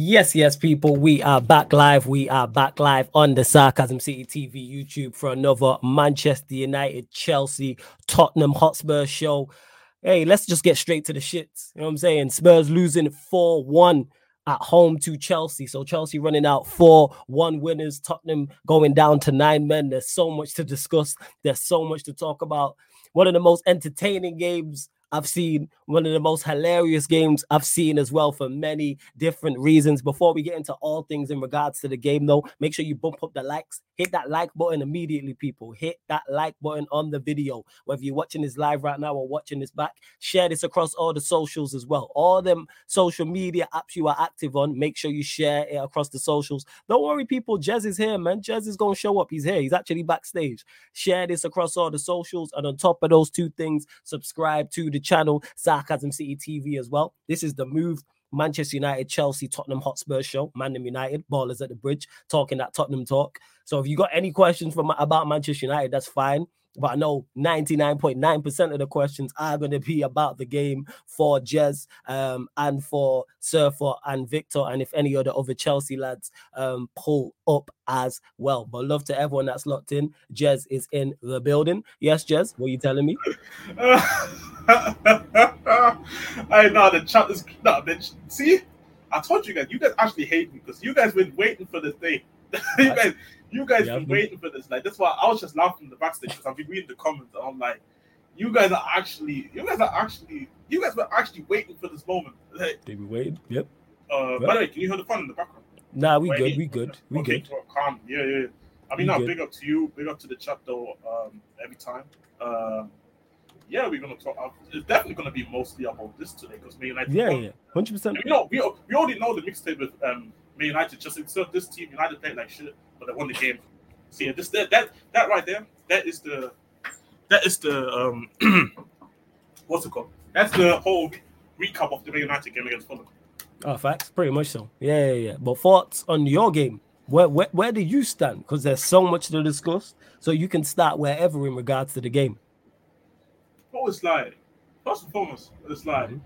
Yes, yes, people. We are back live. We are back live on the Sarcasm City TV YouTube for another Manchester United, Chelsea, Tottenham Hotspur show. Hey, let's just get straight to the shits. You know what I'm saying? Spurs losing 4 1 at home to Chelsea. So Chelsea running out 4 1 winners, Tottenham going down to nine men. There's so much to discuss, there's so much to talk about. One of the most entertaining games I've seen one of the most hilarious games I've seen as well for many different reasons. Before we get into all things in regards to the game, though, make sure you bump up the likes. Hit that like button immediately, people. Hit that like button on the video. Whether you're watching this live right now or watching this back, share this across all the socials as well. All them social media apps you are active on, make sure you share it across the socials. Don't worry, people. Jez is here, man. Jez is going to show up. He's here. He's actually backstage. Share this across all the socials. And on top of those two things, subscribe to the the channel, Sarcasm City TV as well. This is the move. Manchester United, Chelsea, Tottenham Hotspur show, Manham United, ballers at the bridge, talking that Tottenham talk. So if you got any questions from about Manchester United, that's fine. But I know 99.9% of the questions are going to be about the game for Jez um, and for Surfer and Victor, and if any of the other Chelsea lads um, pull up as well. But love to everyone that's locked in. Jez is in the building. Yes, Jez, what are you telling me? I know the chat is no, bitch. See, I told you guys, you guys actually hate me because you guys been waiting for this day. you guys, you guys yeah, been waiting for this. Like that's why I was just laughing in the backstage because I've been reading the comments and I'm like, you guys are actually, you guys are actually, you guys were actually waiting for this moment. Like, they be waiting. Yep. Uh, yep. by the way, can you hear the fun in the background? Nah, we Wait, good. We good. We okay, good. Calm. Yeah, yeah. I mean, now big up to you. Big up to the chat though. Um, every time. Uh, yeah, we're gonna talk. Uh, it's definitely gonna be mostly about this today because Man United. Yeah, yeah, hundred percent. You know, we we already know the mixtape with um Man United. Just instead this team, United played like shit, but they won the game. See, so yeah, this that, that that right there, that is the that is the um what's it called? That's the whole recap of the Man United game against Fulham. Oh, facts, pretty much so. Yeah, yeah, yeah. But thoughts on your game? Where where, where do you stand? Because there's so much to discuss. So you can start wherever in regards to the game. Oh, it's like first and foremost, it's like mm-hmm.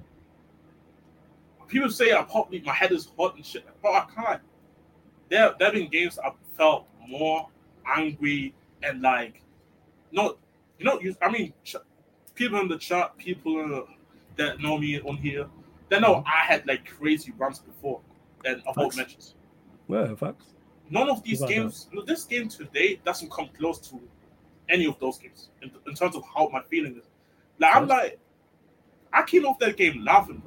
People say I'm hot, my head is hot and shit, but I can't. There, there have been games I felt more angry and like, no, you know, you, I mean, ch- people in the chat, people that know me on here, they know mm-hmm. I had like crazy runs before and about matches. Well, facts. None of these games, no, this game today doesn't come close to any of those games in, in terms of how my feeling is. Like I'm like, I came off that game laughing.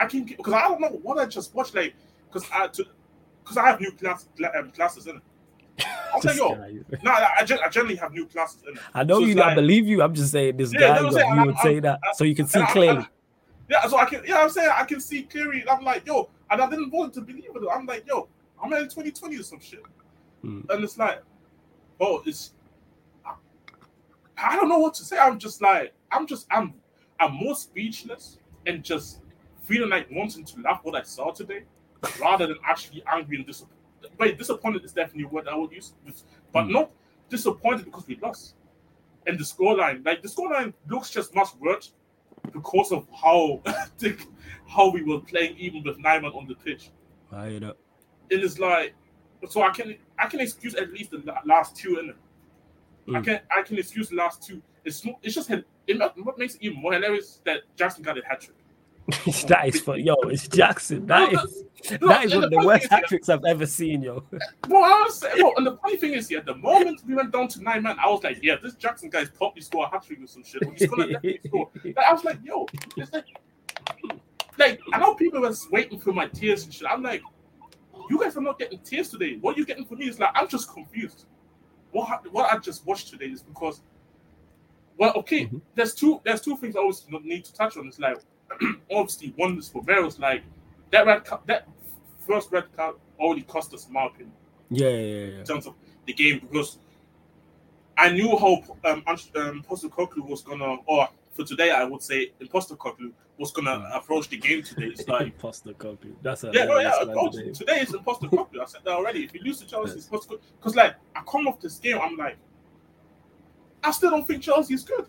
I can because I don't know what I just watched. Like, because I because I have new class, um, classes in it. I'll tell you, no, I, I generally have new classes in it. I know so you. Like, I believe you. I'm just saying this yeah, guy. You, saying, would I, say I, that so you can see clearly. yeah, so I can. Yeah, I'm saying I can see clearly. I'm like, yo, and I didn't want to believe it. I'm like, yo, I'm in 2020 or some shit, hmm. and it's like, oh, it's I don't know what to say. I'm just like, I'm just, I'm, I'm more speechless and just feeling like wanting to laugh what I saw today, rather than actually angry and disappointed. But disappointed is definitely what I would use, but mm. not disappointed because we lost. And the scoreline, like the scoreline, looks just much worse because of how how we were playing, even with Nyman on the pitch. I know. It is like, so I can I can excuse at least the last two in it Mm. I can I can excuse the last two. It's it's just it, what makes it even more hilarious that Jackson got a hat trick. that is funny, yo. It's Jackson. That no, is no, that is one of the worst hat tricks I've ever seen, yo. Well, I was saying, well, and the funny thing is, yeah, the moment we went down to nine man, I was like, yeah, this Jackson guy's probably score a hat trick or some shit. He's gonna definitely score. Like, I was like, yo, it's like, like I know people were waiting for my tears and shit. I'm like, you guys are not getting tears today. What you getting for me is like, I'm just confused what what I just watched today is because, well, okay, mm-hmm. there's two there's two things I always need to touch on. It's like obviously one is for Veros, like that red card, that first red card already cost us, in my. Yeah, yeah, yeah. In terms of the game, because I knew how um, um Postecoglou was gonna, or for today, I would say Imposter Cocklu was gonna mm. approach the game today. It's like Imposter Cocklu. That's a yeah, no, yeah. Approach, today is Imposter Cocklu. I said that already. If you lose to Chelsea, yes. Imposter because like I come off this game, I'm like, I still don't think Chelsea is good.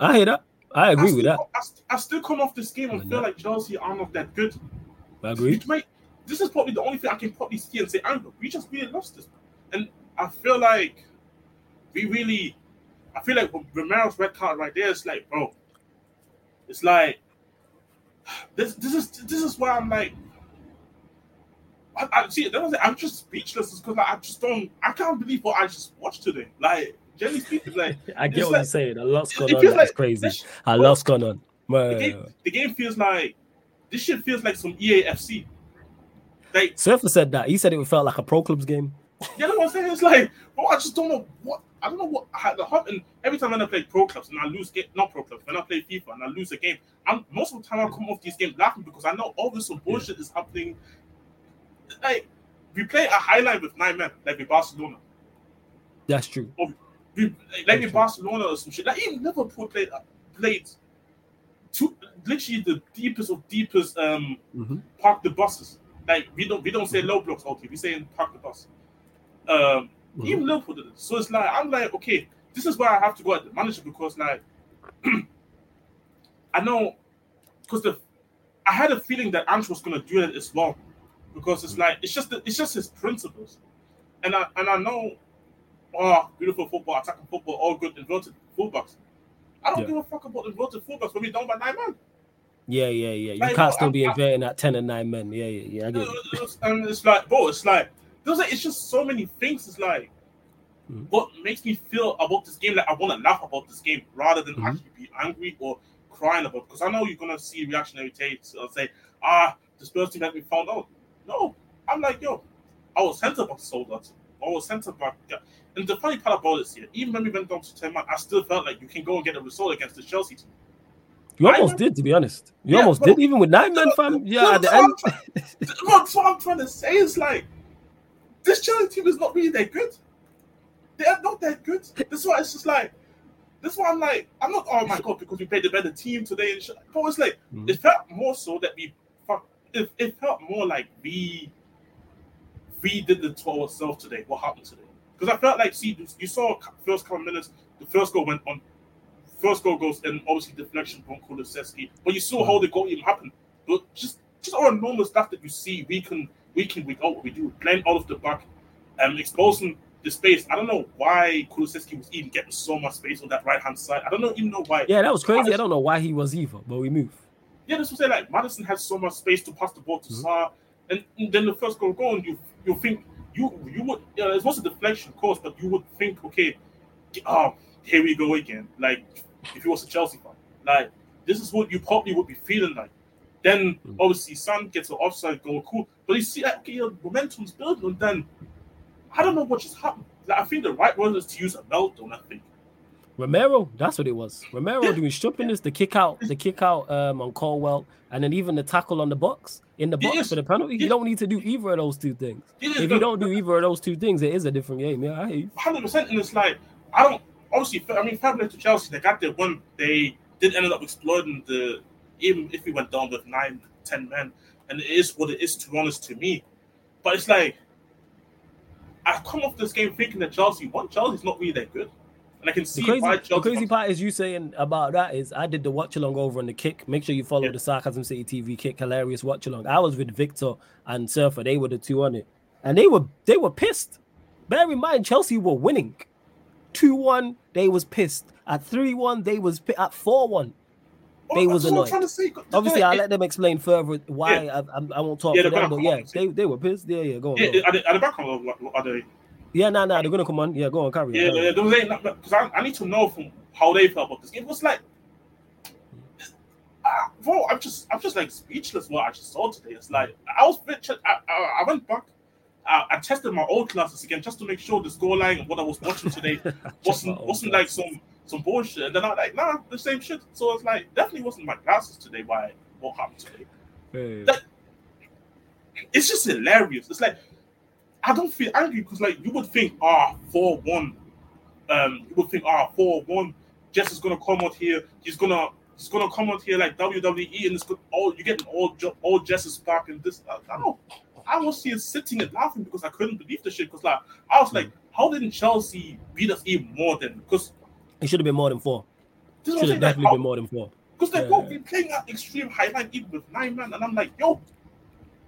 I hear that. I agree I with that. I, I, still come off this game and feel like Chelsea are not that good. I agree. this is probably the only thing I can probably see and say, Andrew, we just really lost this. And I feel like we really, I feel like Romero's red card right there is like, bro, it's like this. This is this is why I'm like, I, I see. That was I'm just speechless because like, I just don't. I can't believe what I just watched today. Like, generally speaking, like I get what like, you're saying. A lot's going on. That's like, crazy. A lot's going on. The game, the game feels like this shit feels like some EAFC. Like Surfer said that. He said it felt like a pro clubs game. You know what I'm saying? It's like, bro, I just don't know what I don't know what I had the and every time when I play pro clubs and I lose game not pro clubs, when I play FIFA and I lose a game, I'm most of the time I come off these games laughing because I know all this bullshit yeah. is happening. Like we play a highlight with nine men, like with Barcelona. That's true. Or like with Barcelona or some shit. Like even Liverpool played played two literally the deepest of deepest um mm-hmm. park the buses. Like we don't we don't say low blocks, okay, we say park the bus. Um Mm-hmm. Even Liverpool did it. So it's like I'm like, okay, this is where I have to go at the manager because like I know because the I had a feeling that Ange was gonna do it as well. Because it's like it's just the, it's just his principles. And I and I know oh beautiful football, attacking football, all good inverted fullbacks. I don't yeah. give a fuck about inverted fullbacks when we're down by nine men. Yeah, yeah, yeah. You like, can't still I, be inverting at ten and nine men. Yeah, yeah, yeah. I get it. And it's like, bro, it's like there's like it's just so many things. It's like mm-hmm. what makes me feel about this game like I want to laugh about this game rather than mm-hmm. actually be angry or crying about. Because I know you're gonna see reactionary takes or say, ah, the Spurs team has been found out. No, I'm like, yo, I was centre back sold out. I was centre back. And the funny part about this here, even when we went down to 10 man, I still felt like you can go and get a result against the Chelsea team. You almost did, to be honest. You yeah, almost did, even with nine men, fam. Yeah, at the end. That's what I'm trying to say. Is like this Chelsea team is not really that good. They are not that good. This is why it's just like, this is why I'm like, I'm not, oh my god, because we played the better team today and shit. But it's like, mm-hmm. it felt more so that we, it, it felt more like we, we did it to ourselves today. What happened today? Because I felt like, see, you saw first couple minutes, the first goal went on, first goal goes and obviously deflection from Kulusevski, but you saw how mm-hmm. the goal even happened. But just, just all normal stuff that you see, we can week in, week out, what we do, playing out of the back, um, exposing the space. I don't know why Kulusevski was even getting so much space on that right hand side. I don't know even know why. Yeah, that was crazy. Maddison, I don't know why he was either, but we move. Yeah, this was say like Maddison had so much space to pass the ball to mm and, and, then the first goal going, you you think you you would uh, it was a deflection, of course, but you would think, okay, oh, here we go again. Like if you was a Chelsea fan, like this is what you probably would be feeling like. Then mm obviously Son gets an offside goal, cool. But you see, okay, your momentum's building, and then I don't know what just happened. Like, I think the right word is to use a meltdown. I think. Romero, that's what it was. Romero doing strippiness, the kick out, the kick out um, on Colwill, and then even the tackle on the box in the box yes. for the penalty. You don't need to do either of those two things. Yes. If you don't do either of those two things, it is a different game. Yeah, I Hundred percent, and it's like I don't obviously. I mean, fair to Chelsea. They got their one. They did end up exploiting the even if we went down with nine, ten men, and it is what it is to be honest to me. But it's like I come off this game thinking that Chelsea, won. Chelsea's not really that good. And I can see the crazy, the crazy part is you saying about that is I did the watch along over on the kick. Make sure you follow yeah. the Sarcasm City TV kick, hilarious watch along. I was with Victor and Surfer, they were the two on it. And they were they were pissed. Bear in mind, Chelsea were winning. 2-1, they was pissed. At 3-1, they was at 4-1 they was annoyed. Obviously, I'll let them explain further why yeah. I, I, I, won't talk yeah, for them, but yeah, they, they were pissed. Yeah, yeah, go on. Yeah, go on. Are, they, are they back? Are they? Yeah, nah, nah, they're gonna come on. Yeah, go on, carry. Yeah, yeah, yeah because I, I need to know from how they felt about this game. It was like, uh, bro, I'm just, I'm just like speechless. What I just saw today. It's like I was, I, I, I went back. I, I, tested my old classes again just to make sure the scoreline and what I was watching today wasn't wasn't like some some bullshit. And then I'm like, nah, the same shit. So it's like, definitely wasn't my glasses today. Why? What happened today? Hey. Like, it's just hilarious. It's like, I don't feel angry because, like, you would think, ah, 4 1. Um, you would think, ah, 4 1. Jez is going to come out here. He's going to. He's gonna come out here like WWE, and it's good. All you getting all all Jez's back and this. I, I don't. I was here sitting and laughing because I couldn't believe the shit. Because like I was like, how didn't Chelsea beat us even more than? Because it should have been more than four. Should have definitely been more than four. Because they've yeah. both been playing at extreme high line even with nine man, and I'm like, yo,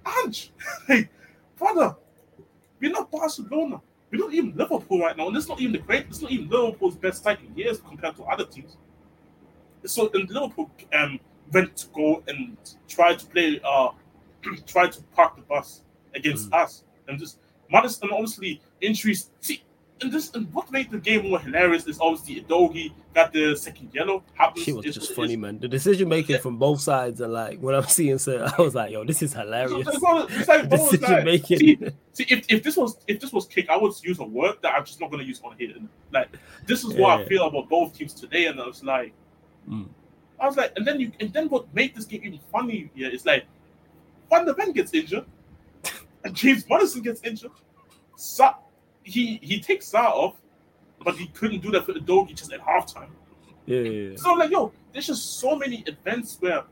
Manch, hey, brother, we're not Barcelona. We're not even Liverpool right now. And it's not even the great, it's not even Liverpool's best in years compared to other teams. So in Liverpool um went to go and try to play uh try to park the bus against mm. us. And just Maddison obviously injuries. See, and this and what made the game more hilarious is obviously Udogie got the second yellow. Happens, she was just funny, man. The decision making yeah. from both sides and like when I'm seeing so I was like, yo, this is hilarious. It's like, decision making. See, see, if, if this was if this was kick, I would use a word that I'm just not gonna use on here. Like this is what yeah. I feel about both teams today, and I was like, mm. I was like, and then you and then what made this game even funny here is like Van der Ven gets injured, and James Maddison gets injured. So he he takes that off, but he couldn't do that for the doggy just at halftime. Yeah, yeah, yeah. So like, yo, there's just so many events where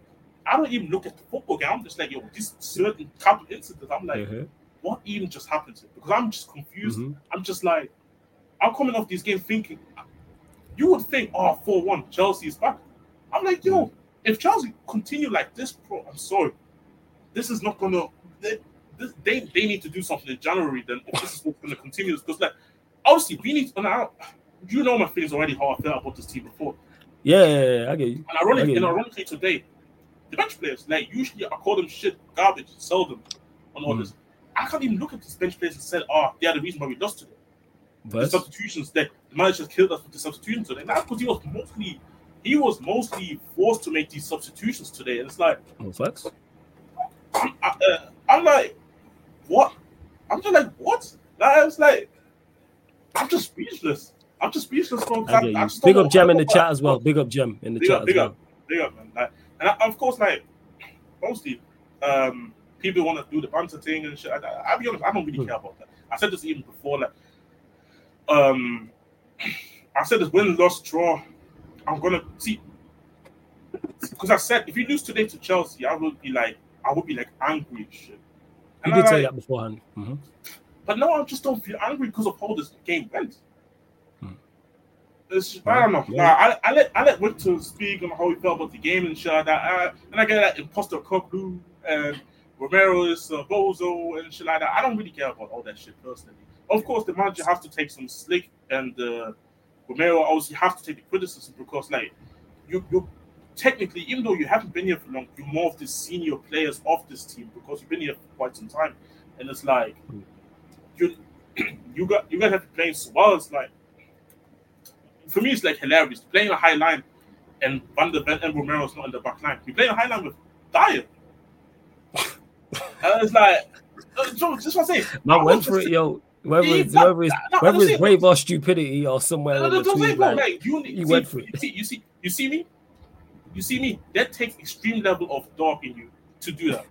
I don't even look at the football game. I'm just like, yo, this certain couple incidents. I'm like, mm-hmm. what even just happened to? Because I'm just confused. Mm-hmm. I'm just like, I'm coming off this game thinking, you would think, oh, 4 1, Chelsea is back. I'm like, yo, mm-hmm. if Chelsea continue like this, bro, I'm sorry. This is not gonna this, they they need to do something in January. Then if this is going to continue, because like obviously we need. And I, you know my feelings already how I felt about this team before. Yeah, yeah, yeah I get you. And ironically, and ironically today, the bench players like usually I call them shit, garbage, sell them on all mm. this. I can't even look at these bench players and say, "Oh, they are the reason why we lost today." But the substitutions that the manager killed us with the substitutions today. Now, because he was mostly he was mostly forced to make these substitutions today, and it's like, no facts. I'm, I, uh, I'm like, what? I'm just like, what? Like, I was like, I'm just speechless. I'm just speechless. Bro, I I, I big up Gem in the chat as well. Big up Gem in the big chat. Up, big well. up, big up, man. Like, and of course, like, mostly, um, people want to do the banter thing and shit. I, will be honest, I don't really hmm. care about that. I said this even before, like, um, I said this win, loss, draw. I'm gonna see because I said if you lose today to Chelsea, I would be like, I would be like angry and shit. You did say that beforehand. Mm-hmm. But now I just don't feel angry because of how this game went. Hmm. It's, I don't know. Yeah. I, I let I let Victor speak on how he felt about the game and shit like that. Uh, and I get that imposter Cocu and Romero is uh, Bozo and shit like that. I don't really care about all that shit personally. Of course, the manager has to take some slick and uh, Romero obviously has to take the criticism because like you you technically, even though you haven't been here for long, you're more of the senior players of this team because you've been here for quite some time. And it's like you you got you guys have to play so well. It's like for me, it's like hilarious playing a high line and Van der Ven and Romero's not in the back line. You play a high line with Dier. and it's like uh, just what I'm saying. Man went for it, yo. Whether it's, whether it's, whether it's brave or stupidity or somewhere no, no, in between, like, like, you, you see, went for it. You see, you see, you see me. You see me? That takes extreme level of dog in you to do that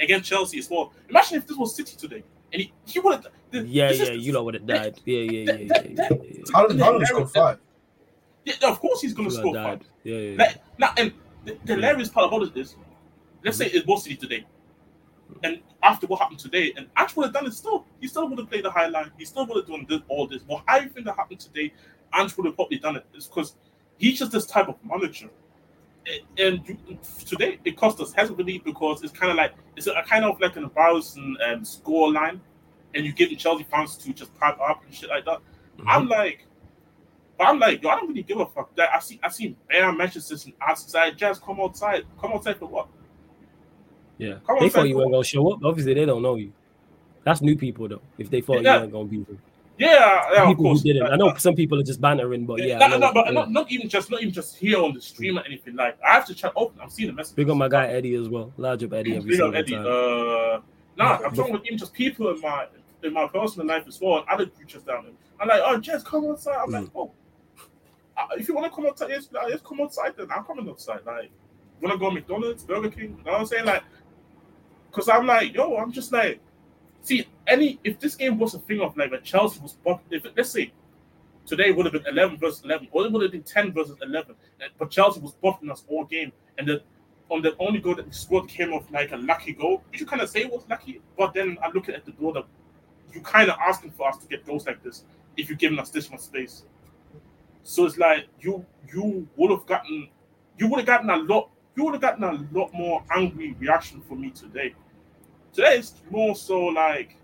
against Chelsea as well. Imagine if this was City today, and he, he would have. Yeah, yeah, you know would have died. Yeah, yeah, yeah, yeah. yeah, yeah. Haaland score five. Yeah, of course he's going to score five. Yeah, yeah. Like, now, and the, the hilarious part about it is, let's say it was City today, and after what happened today, and Ange would have done it still. He still would have played the high line. He still would have done this, all this. But I think that happened today, Ange would have probably done. It's because he's just this type of manager and today it cost us heavily because it's kind of like it's a, kind of like an embarrassing um, score line, and you give the Chelsea fans to just pipe up and shit like that. Mm-hmm. I'm like, I'm like, yo, I don't really give a fuck. That I see, I see bare matches and outside. Just come outside, come outside for what? Yeah, come they thought you weren't gonna show up. Obviously, they don't know you. That's new people though. If they thought yeah. you weren't gonna be here. Yeah, yeah people of course. Who didn't. I know some people are just bantering, but yeah. No, no, but not, not even just not even just here on the stream or anything. Like I have to check. Oh, I'm seeing the message. Big up my guy Eddie as well. Large up Eddie every Big up Eddie. Time. Uh, nah, I'm talking with even just people in my in my personal life as well, other creatures down there. I'm like, oh, Jez, come outside. I'm mm. like, oh, uh, if you want to come outside, yes, yes, come outside. Then I'm coming outside. Like, want to go McDonald's, Burger King? You know what I'm saying? Like, because I'm like, yo, I'm just like See, any if this game was a thing of like when Chelsea was if let's say today would have been 11 versus 11, or it would have been 10 versus 11, but Chelsea was buffing us all game, and the on the only goal that we scored came off like a lucky goal, which you kind of say was lucky, but then I look at the goal that you kind of asking for us to get goals like this if you're giving us this much space. So it's like you you would have gotten you would have gotten a lot you would have gotten a lot more angry reaction from me today today it's more so like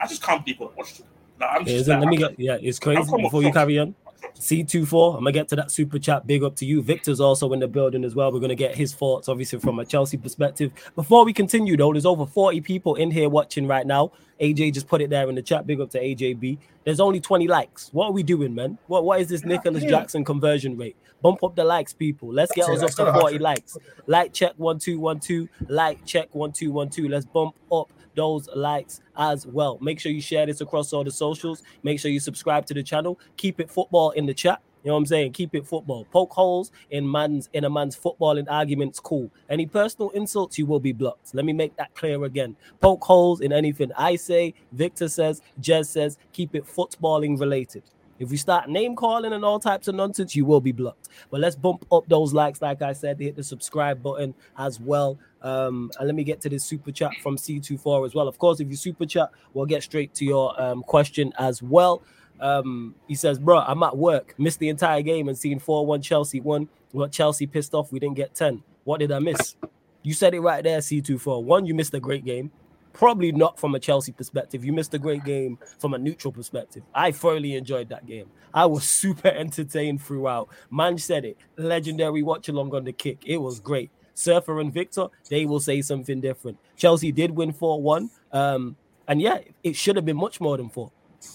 I just can't believe what I watched. Like, I'm just, like, let me I'm- get yeah, it's crazy. Before you carry on, C24, I'm gonna get to that super chat. Big up to you. Victor's also in the building as well. We're gonna get his thoughts, obviously, from a Chelsea perspective. Before we continue, though, there's over 40 people in here watching right now. AJ just put it there in the chat. Big up to AJB. There's only 20 likes. What are we doing, man? What what is this Nicolas. Jackson conversion rate? Bump up the likes, people. Let's get us up to 40 likes. Like check one two one two. Like check one two one two. Let's bump up those likes as well. Make sure you share this across all the socials. Make sure you subscribe to the channel. Keep it football in the chat. You know what I'm saying? Keep it football. Poke holes in man's in a man's footballing arguments. Cool. Any personal insults, you will be blocked. Let me make that clear again. Poke holes in anything I say, Victor says, Jez says. Keep it footballing related. If we start name calling and all types of nonsense, you will be blocked. But let's bump up those likes, like I said, hit the subscribe button as well. Um, and let me get to this super chat from C24 as well. Of course, if you super chat, we'll get straight to your um, question as well. Um, he says, Bro, I'm at work, missed the entire game and seen 4 1 Chelsea won. What Chelsea pissed off, we didn't get 10. What did I miss? You said it right there, C24. One, you missed a great game. Probably not from a Chelsea perspective. You missed a great game from a neutral perspective. I thoroughly enjoyed that game. I was super entertained throughout. Man said it. Legendary watch along on the kick. It was great. Surfer and Victor, they will say something different. Chelsea did win 4 1. Um, and yeah, it should have been much more than four.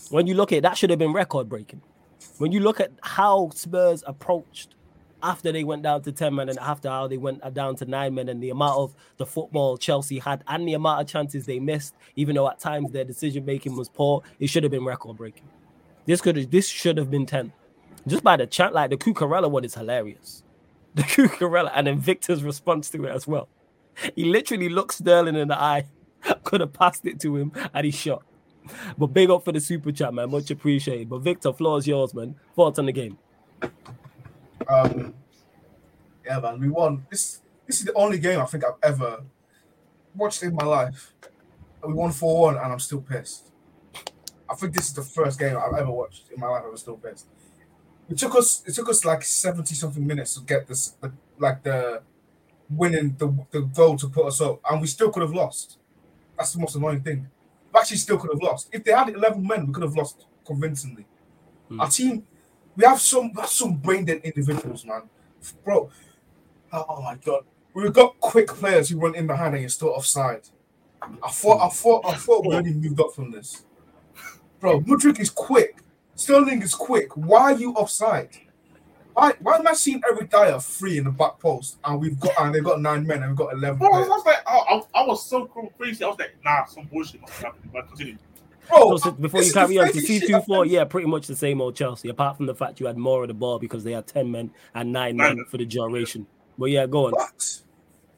When you look at it, that should have been record breaking. When you look at how Spurs approached after they went down to 10 men and after how they went down to nine men and the amount of the football Chelsea had and the amount of chances they missed, even though at times their decision making was poor, it should have been record breaking. This could have this should have been 10. Just by the chant, like the Cucurella one is hilarious. The Cucurella and then Victor's response to it as well. He literally looked Sterling in the eye, could have passed it to him, and he shot. But big up for the super chat, man. Much appreciated. But Victor, floor is yours, man. Thoughts on the game? Um, yeah, man, we won. This this is the only game I think I've ever watched in my life. We won 4 1, and I'm still pissed. I think this is the first game I've ever watched in my life. I was still pissed. It took us. It took us like seventy something minutes to get this, the, like the winning the the goal to put us up, and we still could have lost. That's the most annoying thing. We actually still could have lost. If they had eleven men, we could have lost convincingly. Hmm. Our team, we have some we have some brain dead individuals, man, bro. Oh, my god, we've got quick players who run in behind and you're still offside. I thought, I thought, I thought we already moved up from this, bro. Mudryk is quick. Sterling is quick. Why are you offside? Why, why am I seeing Eric Dier free in the back post and we've got and they've got nine men and we've got eleven Bro, I was, players? I was like, oh, I, I was so crazy. I was like, nah, some bullshit must be happening. But continue. Bro, So, before you carry on to crazy shit C24, I've- yeah, pretty much the same old Chelsea, apart from the fact you had more of the ball because they had 10 men and nine men for the duration. But yeah, go on.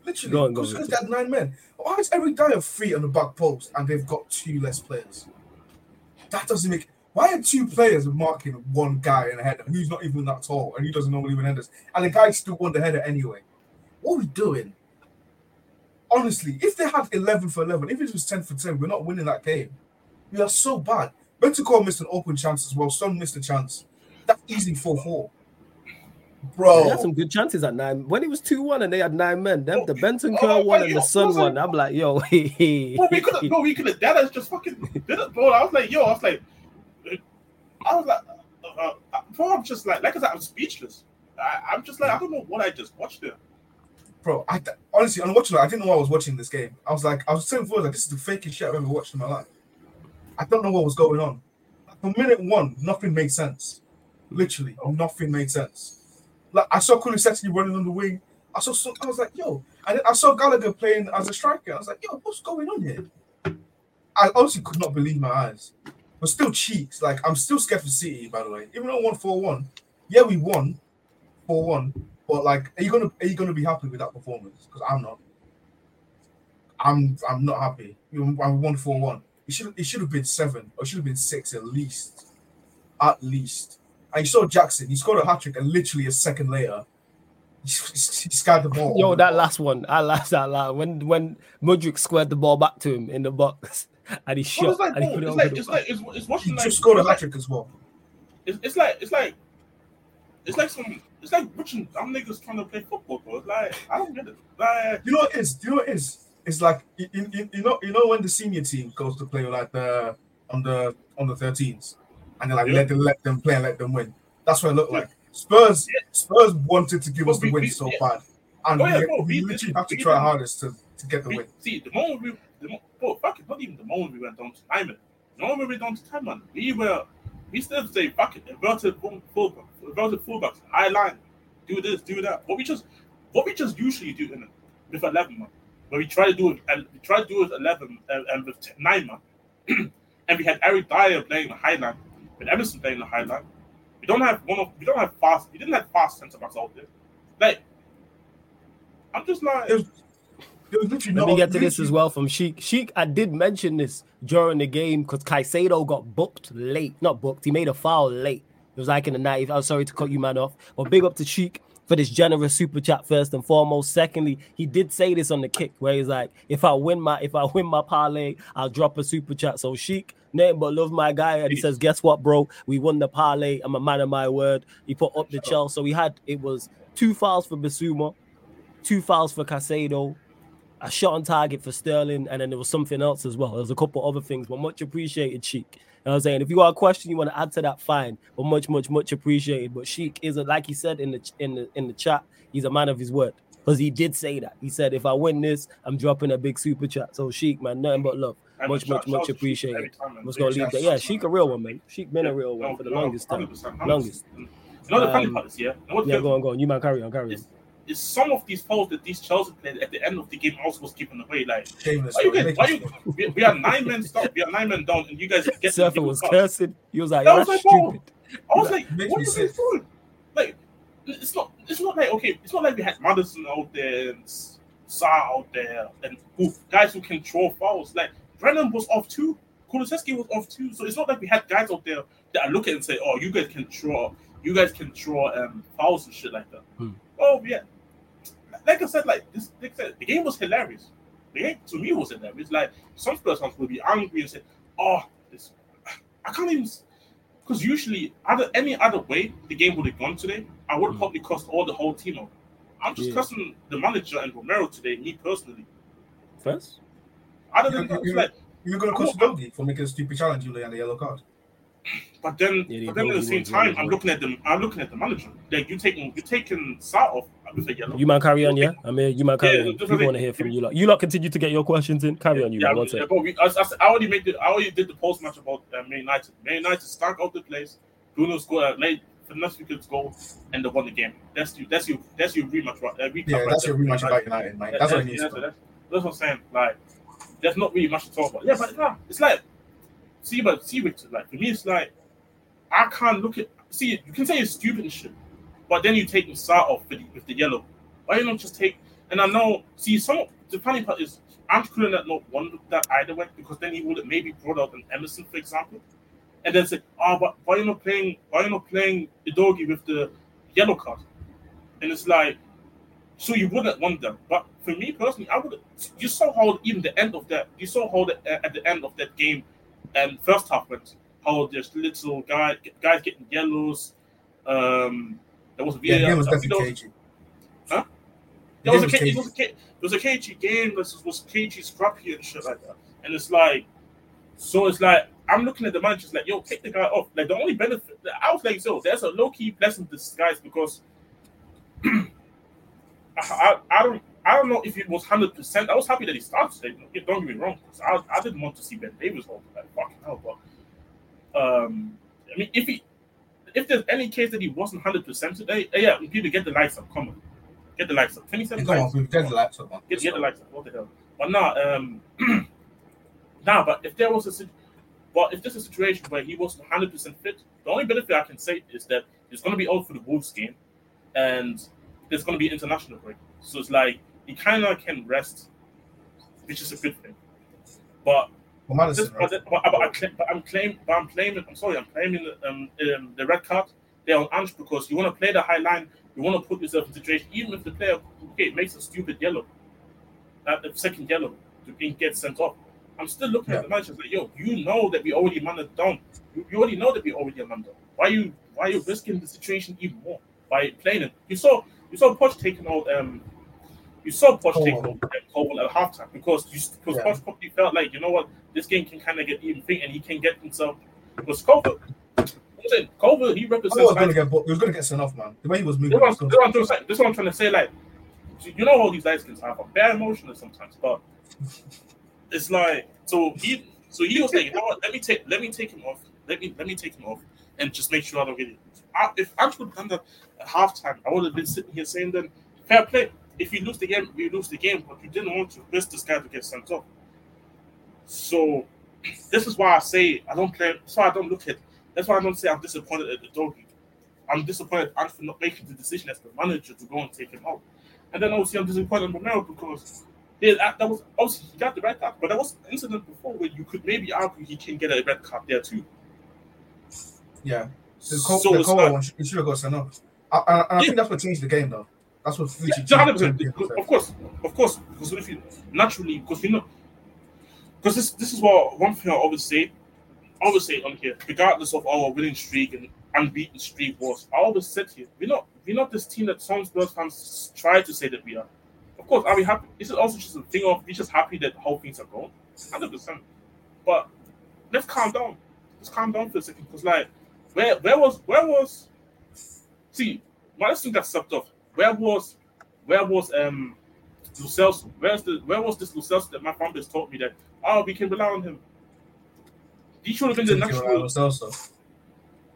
Literally, Go on, go on, because they had nine men. Why is Eric Dier free on the back post and they've got two less players? That doesn't make. Why are two players marking one guy in a header who's not even that tall and he doesn't normally win headers, and the guy still won the header anyway? What are we doing? Honestly, if they had 11 for 11, if it was 10 for 10, we're not winning that game. We are so bad. Bentancur missed an open chance as well. Son missed a chance. That's easy 4 4. Bro. They had some good chances at nine. When it was 2 1 and they had nine men, them, the Benton oh, Kerr one but and yo, the Son one, I'm like, yo, Bro, we could have, bro, we could have. That is just fucking did it, bro. I was like, yo, I was like, I was like, uh, uh, bro, I'm just like, like I said, I'm speechless. I, I'm just like, I don't know what I just watched there. bro. I honestly, on watching it, I didn't know I was watching this game. I was like, I was so before, like, this is the fakest shit I've ever watched in my life. I don't know what was going on. From minute one, nothing made sense. Literally, oh. nothing made sense. Like I saw Kulusevski running on the wing. I saw, I was like, yo, and then I saw Gallagher playing as a striker. I was like, yo, what's going on here? I honestly could not believe my eyes. But still cheeks. Like I'm still scared for City, by the way. Even though one four one, yeah, we won four one. But like, are you gonna are you gonna be happy with that performance? Because I'm not. I'm I'm not happy. I won four one. It should it should have been seven or it should have been six at least, at least. And you saw Jackson. He scored a hat trick, and literally a second later, he, he scored the ball. Yo, that last one, I laughed out loud when when Mudryk squared the ball back to him in the box and he Bro, shot it's like, and he put it it's over like, the it's like, it's, it's He watching like, just scored a it's hat like, trick as well. it's, it's like, it's like, it's like some, it's like watching some niggas trying to play football, bro. Like, I don't get it. Like, You know what it is? Do you know what it is? It's like you, you, you know you know when the senior team goes to play like the on the on the 13s and they're like Yeah. let them let them play and let them win. That's what it looked like. Spurs Spurs wanted to give us the We- win we- so yeah. bad, and Oh, yeah, we, bro, we literally have to try our hardest to, to get the win. see, the moment we, the mo- bro, fuck it, not even the moment we went down to Lyman. The moment we went down to time, man, we were, we still say, fuck it, inverted full, full, inverted fullbacks, high line, do this, do that. What we just, what we just usually do in it with eleven man, but we try to do it, and we try to do it eleven and, and with t- nine and we had Eric Dier playing the high line, with Emerson playing the high line. We don't have one of, we don't have fast, we didn't have fast centre backs out there. Like, I'm just like. It was, it was Let not me get to this as well from Sheik. Sheik, I did mention this during the game because Caicedo got booked late. Not booked, he made a foul late. It was like in the 90th. I'm sorry to cut you, man, off. But big up to Sheik for this generous super chat first and foremost. Secondly, he did say this on the kick where he's like, if I win my if I win my parlay, I'll drop a super chat. So Sheik, nothing but love my guy. And he says, Guess what, bro? We won the parlay. I'm a man of my word. He put up the Chelsea. So we had it was two fouls for Basuma, two fouls for Caicedo, a shot on target for Sterling, and then there was something else as well. There's a couple other things, but much appreciated, Sheik. Know what I'm saying? If you got a question you want to add to that, fine. But much, much, much appreciated. But Sheik is a, like he said in the in the in the chat, he's a man of his word. Because he did say that. He said, if I win this, I'm dropping a big super chat. So Sheik, man, nothing but love. And Much, much, much shout to Sheik appreciated. every time, man. Was gonna leave that. Yeah, Sheik a real one, man. Sheik been a real one no, for the no, longest time. 100%, 100%. Longest. You know the funny part is, yeah. You Yeah, go on, go on. You man, carry on, carry on. is, is some of these fouls that these Chelsea played at the end of the game also was given away. Like, Shameless. why you guys, why you, we, we are nine men stop, we are nine men down, and you guys get the Surfer was card. cursing. He was like, That was like, stupid. I was like, Makes what me you sick. this doing? Like, it's not, it's not like okay, it's not like we had Maddison out there and Sarr out there and who guys who can throw fouls. Like Brennan was off too, Kulusevski was off too. So it's not like we had guys out there that are looking and say, oh, you guys can throw, you guys can throw um fouls and shit like that. Hmm. Oh yeah, like I said, like this, like I said, the game was hilarious. The game to me was hilarious. Like some Spurs fans will be angry and say, "Oh, this, I can't even." Because usually, other any other way the game would have gone today, I would have Mm. probably cost all the whole team out. I'm just Yeah. cussing the manager and Romero today, me personally. First? Other than You- that, you- it's like, You're gonna cost Udogie for making a stupid challenge you and the yellow card. but then, Yeah, but then at the same time, I'm looking at them. I'm looking at the manager. Like you taking, you taking Sarr off with a yellow. You man, carry on, yeah? I mean, you man, carry Yeah, on. just People want to hear from you lot. You lot continue to get your questions in. Carry on, you yeah, man. One yeah, sec. but we, I, I, I already made the, I already did the post match about uh, Man United. Man United stank out the place. Bruno scored a late finesse wicket's goal, and they won the game. That's you. That's you. That's your rematch. right- Uh, Yeah, right that's there. your rematch about United, man. That's what it needs yeah, that's, that's what I'm saying. Like, there's not really much to talk about. Yeah, but nah, it's like, see, but see, Victor, like for me, it's like I can't look at. See, you can say it's stupid and shit, but then you take start off with the, with the yellow. Why you not just take? And I know, see, some the funny part is I'm couldn't have not that either way because then he would have maybe brought out an Emerson, for example, and then say, oh, ah, but why are you not playing? Why you not playing Udogie with the yellow card? And it's like, so you wouldn't want them. But for me personally, I would. You saw how even the end of that. You saw how the, uh, at the end of that game, and first half went. How there's little guy guys getting yellows. Um, there was a Yeah, the game was definitely was-. Huh? There was game a K- was a K- it was a cagey game. This was cagey, scrappy, and shit like that. And it's like, so it's like I'm looking at the managers like, yo, take the guy off. Like the only benefit, I was like, so there's a low key blessing in disguise because I, I, I don't. I don't know if it was hundred percent. I was happy that he started today. Don't get me wrong, 'cause I, I didn't want to see Ben Davies hold like fucking hell. But um, I mean, if he, if there's any case that he wasn't hundred percent today, eh, yeah, people get the lights up. Come on, get the lights up. Twenty-seven Come on, lights. got the laptop, man. Get, get the lights up. What the hell? But nah, um, nah. But if there was a, but if there's a situation where he wasn't hundred percent fit, the only benefit I can say is that he's going to be out for the Wolves game, and there's going to be international break. So it's like he kind of can rest, which is a good thing. But Well, Maddison, right? but, but, but, I claim, but I'm claiming, but I'm claiming. I'm sorry, I'm claiming um, um, the red card there on Ange because you want to play the high line. You want to put yourself in a situation, even if the player okay makes a stupid yellow, uh, the second yellow to being get sent off. I'm still looking Yeah. at the match like, yo, you know that we already man it down. You, you already know that we already man down. Why you why you risking the situation even more by playing it? You saw you saw Poch taking out um You saw Poch take over Colwill at halftime because you, because yeah. Poch probably felt like you know what this game can kind of get even thing and he can get himself because Colwill. Colwill, he represents. He was going to get, he was going to get sent off, man. The way he was moving. This, this, what, this is what I'm trying to say. Like, you know, all these guys can have a bad emotional sometimes, but it's like so he so he was like, you know what? Let me take let me take him off. Let me let me take him off and just make sure I don't get it. I, if I would have done that at halftime, I would have been sitting here saying then fair play. If you lose the game, you lose the game, but you didn't want to risk this guy to get sent off. So this is why I say I don't play. That's why I don't look at. That's why I don't say I'm disappointed at the doggy. I'm disappointed at for not making the decision as the manager to go and take him out. And then obviously I'm disappointed in Romero because that was obviously he got the red card, but there was an incident before where you could maybe argue he can get a red card there too. Yeah, the, so the Koa one should, should have got sent off. I, I, I yeah. think that's what changed the game though. That's what yeah, of course, of course, because if you naturally, because you know, because this this is what one thing I always say, always say on here, regardless of our winning streak and unbeaten streak was, I always said here, we're not we're not this team that some Spurs fans try to say that we are. Of course, are we happy? This is also just a thing of we're just happy that how things are going, hundred percent. But let's calm down. Let's calm down for a second, because like, where where was where was? See, Maddison got sucked off. Where was where was um Lo Celso? Where's the where was this Lo Celso that my founders taught me that oh we can rely on him? He should have been the natural. Lo Celso.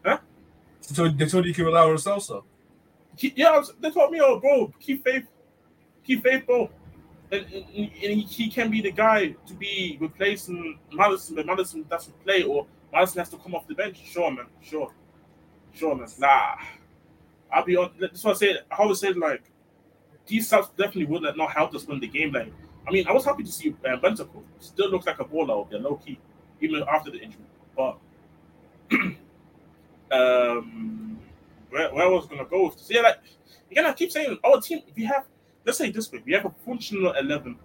Huh? So they told you can rely on Lo Celso. Yeah, they told me, oh, bro, keep faith keep faithful. And, and, and he, he, can be the guy to be replacing Maddison, but Maddison doesn't play, or Maddison has to come off the bench. Sure, man. Sure. Sure, man. Nah. I'll be on. That's what I said. I always said, like, these subs definitely would not helped us win the game. Like, I mean, I was happy to see uh. Still looks like a baller out there, low key, even after the injury. But, um, where, where I was to go with this? Yeah, like, again, I keep saying our team, we have let's say this way: we have a functional eleven,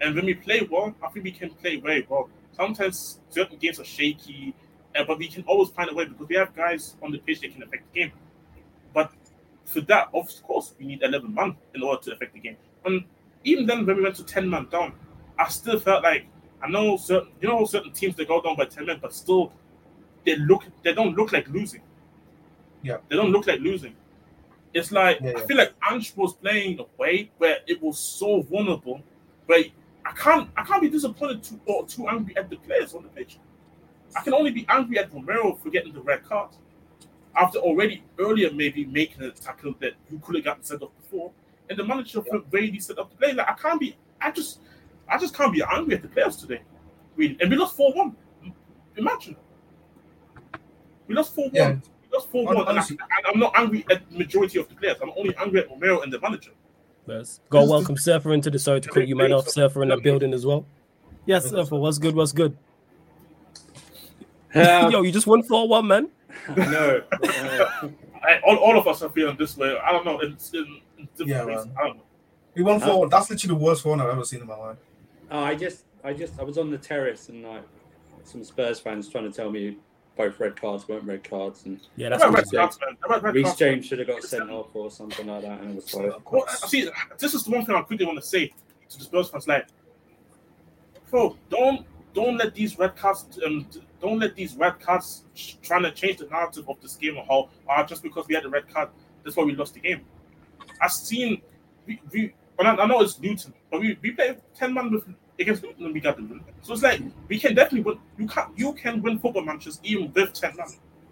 and when we play well, I think we can play very well. Sometimes certain games are shaky, uh, but we can always find a way because we have guys on the pitch that can affect the game. But for that, of course, we need eleven man in order to affect the game. And even then, when we went to ten man down, I still felt like I know certain, you know, certain teams they go down by ten men, but still, they look, they don't look like losing. Yeah, they don't look like losing. It's like yeah, yeah. I feel like Ange was playing a way where it was so vulnerable, but I can't I can't be disappointed too or too angry at the players on the pitch. I can only be angry at Romero for getting the red card after already earlier maybe making a tackle that you could have gotten sent off before, and the manager yeah. really set up the play. Like I can't be, I just, I just can't be angry at the players today. Really, and we lost four one. Imagine, we lost four one. We lost four one. And, I, am not angry at the majority of the players. I'm only angry at Romero and the manager. Yes. Go welcome Surfer into the sorry to call you man off Surfer in the building as well. Yes, Surfer. What's good? What's good? Uh, Yo, you just won 4 1, man. no. Uh, I, all, all of us are feeling this way. I don't know. It's in, in yeah, man. I don't know. We won 4 uh, That's literally the worst one I've ever seen in my life. Uh, I just, I just, I was on the terrace and like some Spurs fans trying to tell me both red cards weren't red cards, and yeah, that's what cards, Reece James should have got sent off or something like that, and it was like, well, see, this is the one thing I quickly want to say to the Spurs fans, like, bro, don't don't let these red cards, um, don't let these red cards trying to change the narrative of this game or how, uh, just because we had a red card, that's why we lost the game. I've seen, we, we I, I know it's Luton, but we, we played ten man with against Luton we got the win. So it's like we can definitely win. You can you can win football matches even with ten men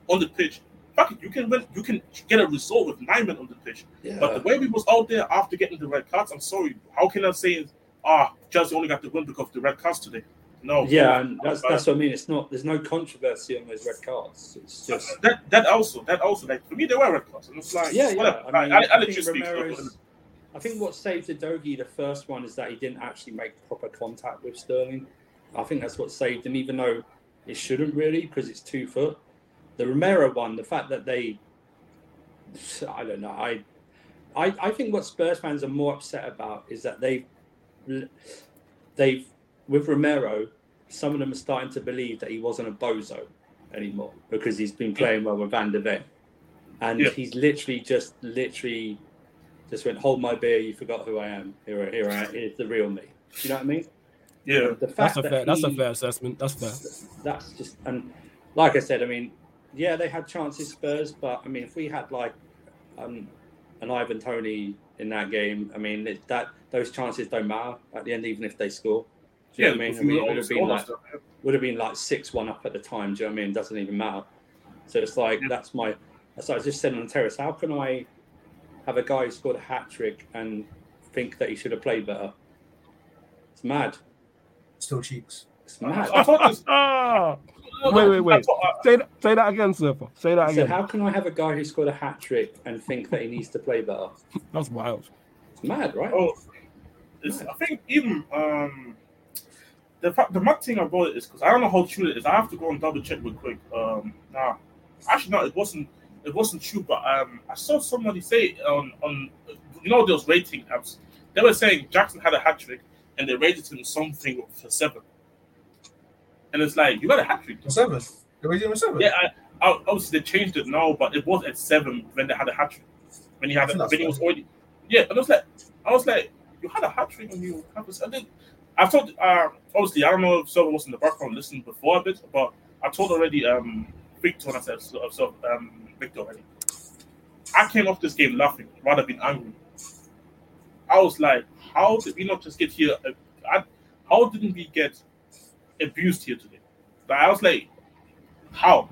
on the pitch. Fuck it, you can win. You can get a result with nine men on the pitch. Yeah. But the way we was out there after getting the red cards, I'm sorry. How can I say, ah, Chelsea only got the win because of the red cards today? No. Yeah, and that's that's what I mean. It's not. There's no controversy on those red cards. It's just that that also that also like for me they were red cards. And it's like yeah, yeah. I, mean, I, I, I, think Romero's, I think what saved Udogie, the first one, is that he didn't actually make proper contact with Sterling. I think that's what saved him, even though it shouldn't really because it's two foot. The Romero one, the fact that they, I don't know, I, I, I think what Spurs fans are more upset about is that they've, they've with Romero, some of them are starting to believe that he wasn't a bozo anymore because he's been playing well with Van der Ven, and yeah. he's literally just literally just went, "Hold my beer, you forgot who I am. Here, here I am. Here's the real me." Do You know what I mean? Yeah. The That's fact a that fair. That's a fair assessment. That's fair. that's just and like I said, I mean, yeah, they had chances Spurs, but I mean, if we had like um, an Ivan Toney in that game, I mean, it, that those chances don't matter at the end, even if they score. Do you Yeah, know what I mean? I mean, it would have been like would have been like six one up at the time. Do you know what I mean? It doesn't even matter. So it's like Yeah. that's my. So I was just saying on the terrace, how can I have a guy who scored a hat trick and think that he should have played better? It's mad. Still cheeks. It's mad. I thought this. Ah, wait, wait, I wait. thought- uh, Say that. Say that again, Surfer. Say that I said, again. how can I have a guy who scored a hat trick and think that he needs to play better? That's wild. It's mad, right? Oh, it's, I think even um, the fact the mad thing about it is because I don't know how true it is. I have to go and double check real quick. Um, nah, actually, no, it wasn't. It wasn't true, but um, I saw somebody say on on you know those rating apps. They were saying Jackson had a hat trick and they rated him something for seven. And it's like you got a hat trick. A seven. They raised him a seven. Yeah, I, I, obviously they changed it now, but it was at seven when they had a hat trick. When he had, a, when he was already, yeah. And I was like, I was like, you had a hat trick when you have. I did. I thought, uh, obviously, I don't know if someone was in the background listening before a bit, but I told already, um, Victor, and I said, so, um, Victor already. I came off this game laughing rather than angry. I was like, how did we not just get here? Uh, I, how didn't we get abused here today? Like, I was like, how?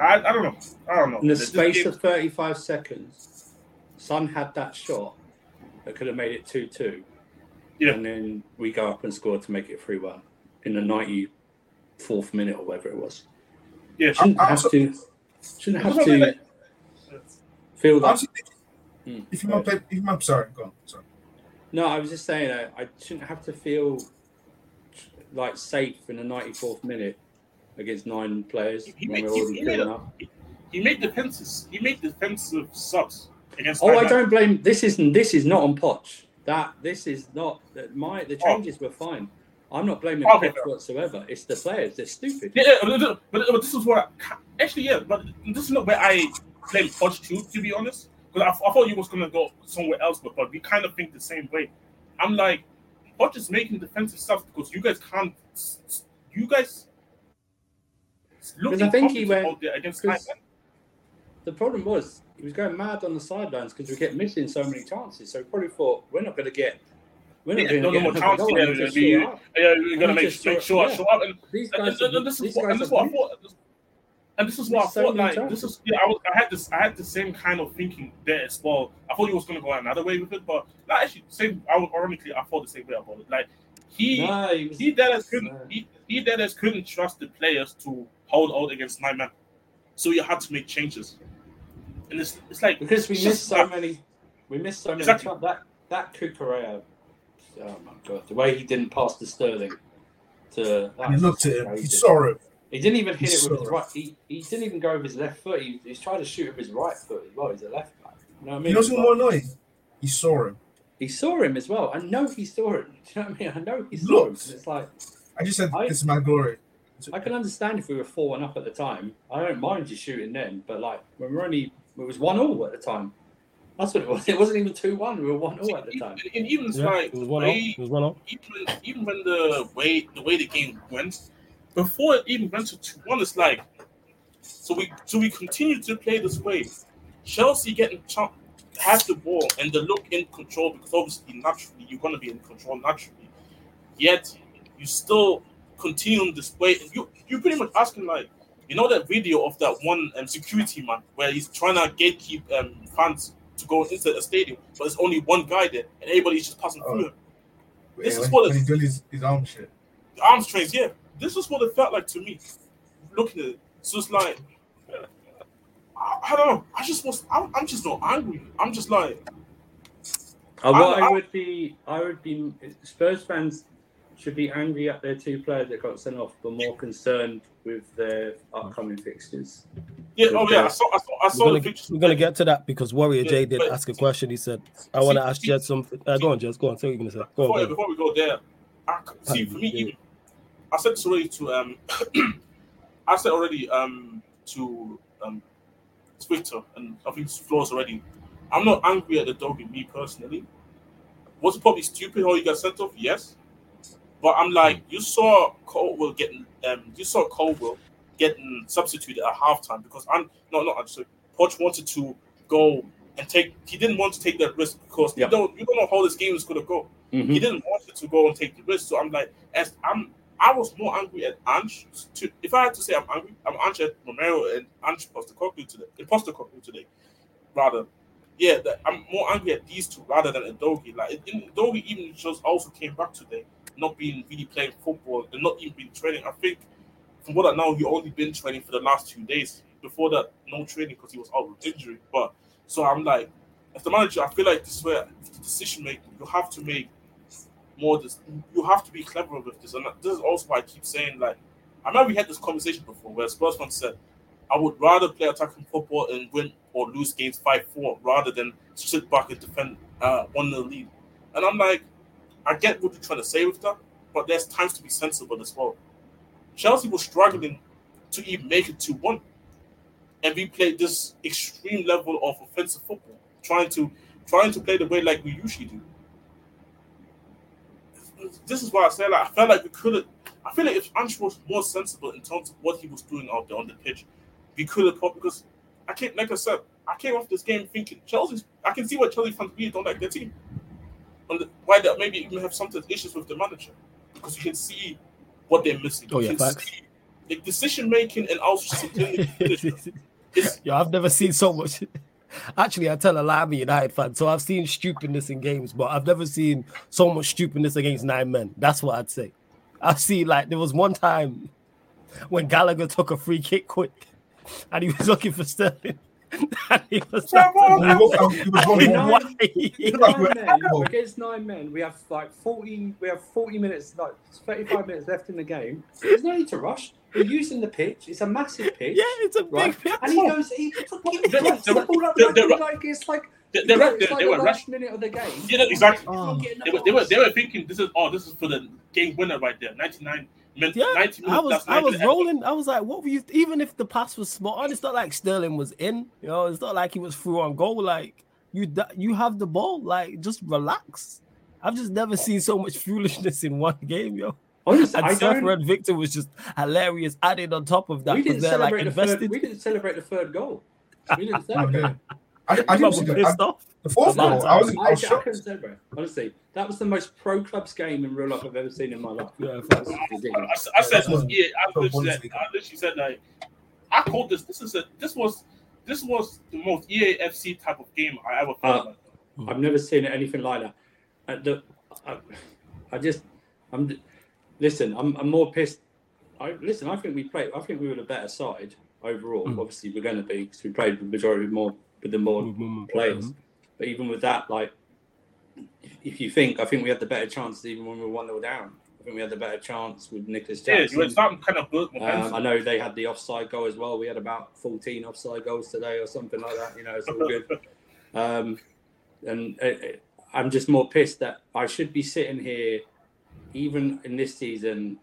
I, I don't know. I don't know. In the This space game- of 35 seconds, Son had that shot that could have made it 2 2. Yeah. And then we go up and score to make it 3 1 in the 94th minute or whatever it was. yeah, Shouldn't I- I have also- to, shouldn't have That's what to feel that. Honestly, Hmm. if you might play, if you might, sorry, go on. Sorry. No, I was just saying, uh, I shouldn't have to feel like safe in the 94th minute against nine players He- he when made- we're he- already he made killing a- up. he made defenses. He made defensive subs against. Oh, I Thailand. don't blame. This isn't. This is not on Poch. That this is not. that My the Oh. changes were fine. I'm not blaming Okay, fair. whatsoever. It's the players. They're stupid. Yeah, yeah, but, but, this is what I, actually yeah, but this is not where I blame Poch too, to be honest. Because I, I thought you was gonna go somewhere else, but, but we kind of think the same way. I'm like, Poch is making defensive stuff because you guys can't. You guys. Because I think he went- against Thailand. The problem was he was going mad on the sidelines because we kept missing so many chances. So he probably thought we're not going to get. We're not Yeah, going to get more chances. Yeah, we just we- shut up. Yeah, we're gonna make, make show- sure I yeah. show up and These And, guys, and- and are, this is what, and this is what I thought. And this is what I thought. Like this is yeah. I, was, I had this. I had the same kind of thinking there as well. I thought he was going to go another way with it, but not actually. Same. I ironically, I thought the same way about it. Like he, No, he was, he that as couldn't, No. he, he that as couldn't trust the players to hold out against nine men, so he had to make changes. And it's it's like because we missed so like- many. We missed so many. Exactly. That that Cucurella. Oh my god, the way he didn't pass to Sterling. To And he looked at him. crazy. He saw it. He didn't even hit He it with his it. right. He, he didn't even go with his left foot. He, he's trying to shoot with his right foot as well. He's a left back. You know what I mean? You know what's more annoying? He saw him. he saw him as well. I know he saw him. Do you know what I mean? I know he saw him. Looked. And It's like I just said, I- "This is my glory." I can understand if we were four one up at the time. I don't mind you shooting then, but like when we're only it was one all at the time. That's what it was. It wasn't even two one. We were one all at the time. and even it's Yeah, like it was one off. way- It was one off. even even when the way the way the game went, before it even went to two one, it's like so we so we continue to play this way. Chelsea getting ch- has the ball and they look in control because obviously naturally you're gonna be in control naturally. Yet you still continue on this way. And you you pretty much asking like you know that video of that one um, security man where he's trying to gatekeep um, fans to go into the stadium, but there's only one guy there and everybody's just passing through Oh. him. This Yeah, is when, what when it's- he's doing his, his arm shit. the arms trains, yeah. This is what it felt like to me, looking at it. So it's like, I, I don't know. I just was, I'm, I'm just not angry. I'm just like, Uh, what I- I, I- would be, I would be Spurs fans should be angry at their two players that got sent off, but more concerned with their upcoming fixtures. yeah, oh yeah, I saw, I saw, I We're saw gonna, the get, pictures. we're gonna get to that because Warrior Yeah, J did but- ask a question. He said, "I want to ask see- Jed some." Uh, go on, Jed. Go on. Say what you're gonna say. Go before, on. Go before we go there, I, see for me, Yeah. even, I said this already to um, I said already um to um, Twitter and I think it's Floors already. I'm not angry at the dog in me personally. Was it probably stupid how he got sent off? Yes. But I'm like, you saw Colwill getting um you saw Colwill getting substituted at halftime because I'm no no I'm sorry, Poch wanted to go and take he didn't want to take that risk because you don't you don't know how this game is gonna go. Mm-hmm. He didn't want to go and take the risk. So I'm like, as I'm I was more angry at Ange. To, if I had to say I'm angry, I'm angry at Romero and Ange Postecoglou today. Postecoglou today, rather. Yeah, the, I'm more angry at these two rather than Udogie. Like Udogie even just also came back today, not been really playing football and not even been training. I think from what I know, he only been training for the last two days. Before that, no training because he was out with injury. But so I'm like, as the manager, I feel like this is where the decision making you have to make more this you have to be clever with this and this is also why i keep saying like i remember we had this conversation before where spurs fans said i would rather play attacking football and win or lose games 5-4 rather than sit back and defend uh, one the lead and i'm like i get what you're trying to say with that but there's times to be sensible as well chelsea was struggling to even make it to one and we played this extreme level of offensive football trying to trying to play the way like we usually do this is why I say like I felt like we could have. I feel like if Ange was more sensible in terms of what he was doing out there on the pitch, we could have probably because I can't like I said I came off this game thinking Chelsea. I can see why Chelsea fans really don't like their team, the, why they maybe even have some issues with the manager because you can see what they're missing. Oh yeah, facts. The decision making and also yeah, I've never seen so much. Actually, I tell a lie, I'm a United fan, so I've seen stupidness in games, but I've never seen so much stupidness against nine men. That's what I'd say. I've seen like there was one time when Gallagher took a free kick quick and he was looking for Sterling. And he was against nine men, we have like 40 we have 40 minutes, like 35 minutes left in the game. There's no need to rush. We're using the pitch. It's a massive pitch. Yeah, it's a right? big pitch. And he goes, he fucking the, the, ball up like it's like they, they, were, they, like they were last minute of the game. Yeah, exactly. Oh. They, were, they, were, they were thinking this is oh this is for the game winner right there. 99 yeah, I was I was rolling. I was like, what were you? Even if the pass was small, it's not like Sterling was in. You know, it's not like he was through on goal. Like you, you have the ball. Like just relax. I've just never seen so much foolishness in one game, yo. Honestly, and Surfer Red Victor was just hilarious. Added on top of that, we didn't celebrate like the invested. Third, we didn't celebrate the third goal. We didn't celebrate. I, I didn't see the, the fourth goal. I was, I, was I, I couldn't celebrate. Honestly, that was the most pro clubs game in real life I've ever seen in my life. Yeah, I, I, said, yeah, I literally, said, I literally said like, I called this. This is a. This was. This was the most EAFC type of game I ever felt. Uh, I've never seen anything like that. Uh, the, I, I just, I'm listen, I'm, I'm more pissed. I listen. I think we played. I think we were the better side overall. Mm. Obviously, we're going to be because we played the majority more with the more mm-hmm. players. Mm-hmm. But even with that, like, if, if, you think, I think we had the better chances even when we were one 0 down. I think we had the better chance with Nicolas Jackson. Yeah, starting kind of good. Um, I know they had the offside goal as well. We had about 14 offside goals today or something like that. You know, it's all good. Um, and it, it, I'm just more pissed that I should be sitting here even in this season,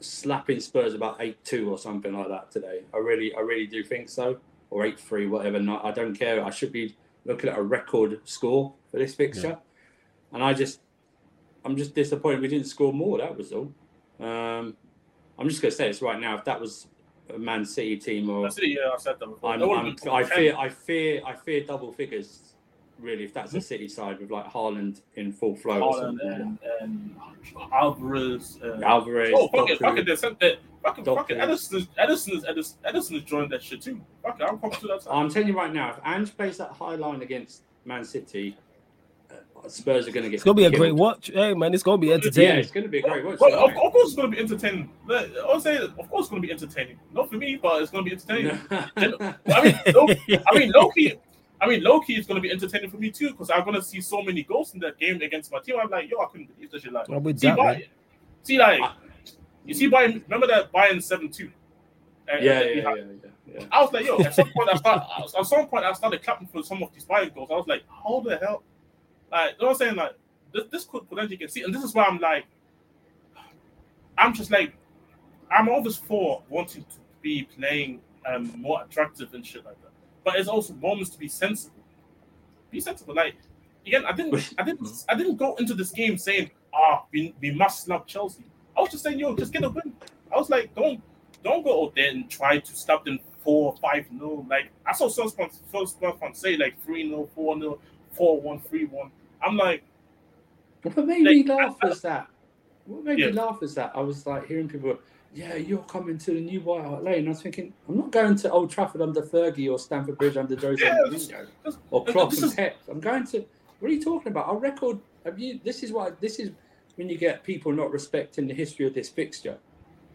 slapping Spurs about eight two or something like that today. I really, I really do think so, or eight three, whatever. Not, I don't care. I should be looking at a record score for this fixture, yeah. and I just, I'm just disappointed we didn't score more. That was all. Um, I'm just gonna say this right now. If that was a Man City team or, City, yeah, I've said that. I'm, I'm, I fear, I fear, I fear double figures really, if that's a City side with like Haaland in full flow. Haaland and, and Alvarez. And, Alvarez. Oh, fuck it, fuck it. They sent that. Fucking, fucking Ederson, is, Ederson, is, Ederson, Ederson is joining that shit too. Fuck it, I'm coming to that. Side. I'm telling you right now, if Ange plays that high line against Man City, uh, Spurs are going to get. It's going to be a great watch. Hey man, it's going to be entertaining. Yeah, it's going to be a great watch. Well, of, of, course, it's going to be entertaining. I'll say, of course, it's going to be entertaining. Not for me, but it's going to be entertaining. I mean, low, I mean, low key, I mean, low key is going to be entertaining for me too because I'm going to see so many goals in that game against my team. I'm like, yo, I couldn't believe this shit. Like, see, that, Bayern, see, like, you see, Bayern. Remember that Bayern seven two. Yeah, yeah, yeah, yeah, I was like, yo, at some point I started, at some point I started clapping for some of these Bayern goals. I was like, how the hell? Like, you know what I'm saying? Like, this, this could potentially get see, and this is why I'm like, I'm just like, I'm always for wanting to be playing um more attractive and shit like that but it's also moments to be sensible. be sensible. Like again, I didn't, I didn't, I didn't go into this game saying, ah, we, we must snap Chelsea. I was just saying, yo, just get a win. I was like, don't, don't go out there and try to stop them four, five, no. Like I saw some first say like three, no, four, no, four, one, three, one. I'm like, what made like, me laugh I, was that. What made yeah. me laugh is that I was like hearing people yeah, you're coming to the new White Hart Lane. I was thinking, I'm not going to Old Trafford under Fergie or Stamford Bridge under Jose yeah, Mourinho or Klopp and Pep. I'm going to. What are you talking about? Our record. Have you? This is what. This is when you get people not respecting the history of this fixture.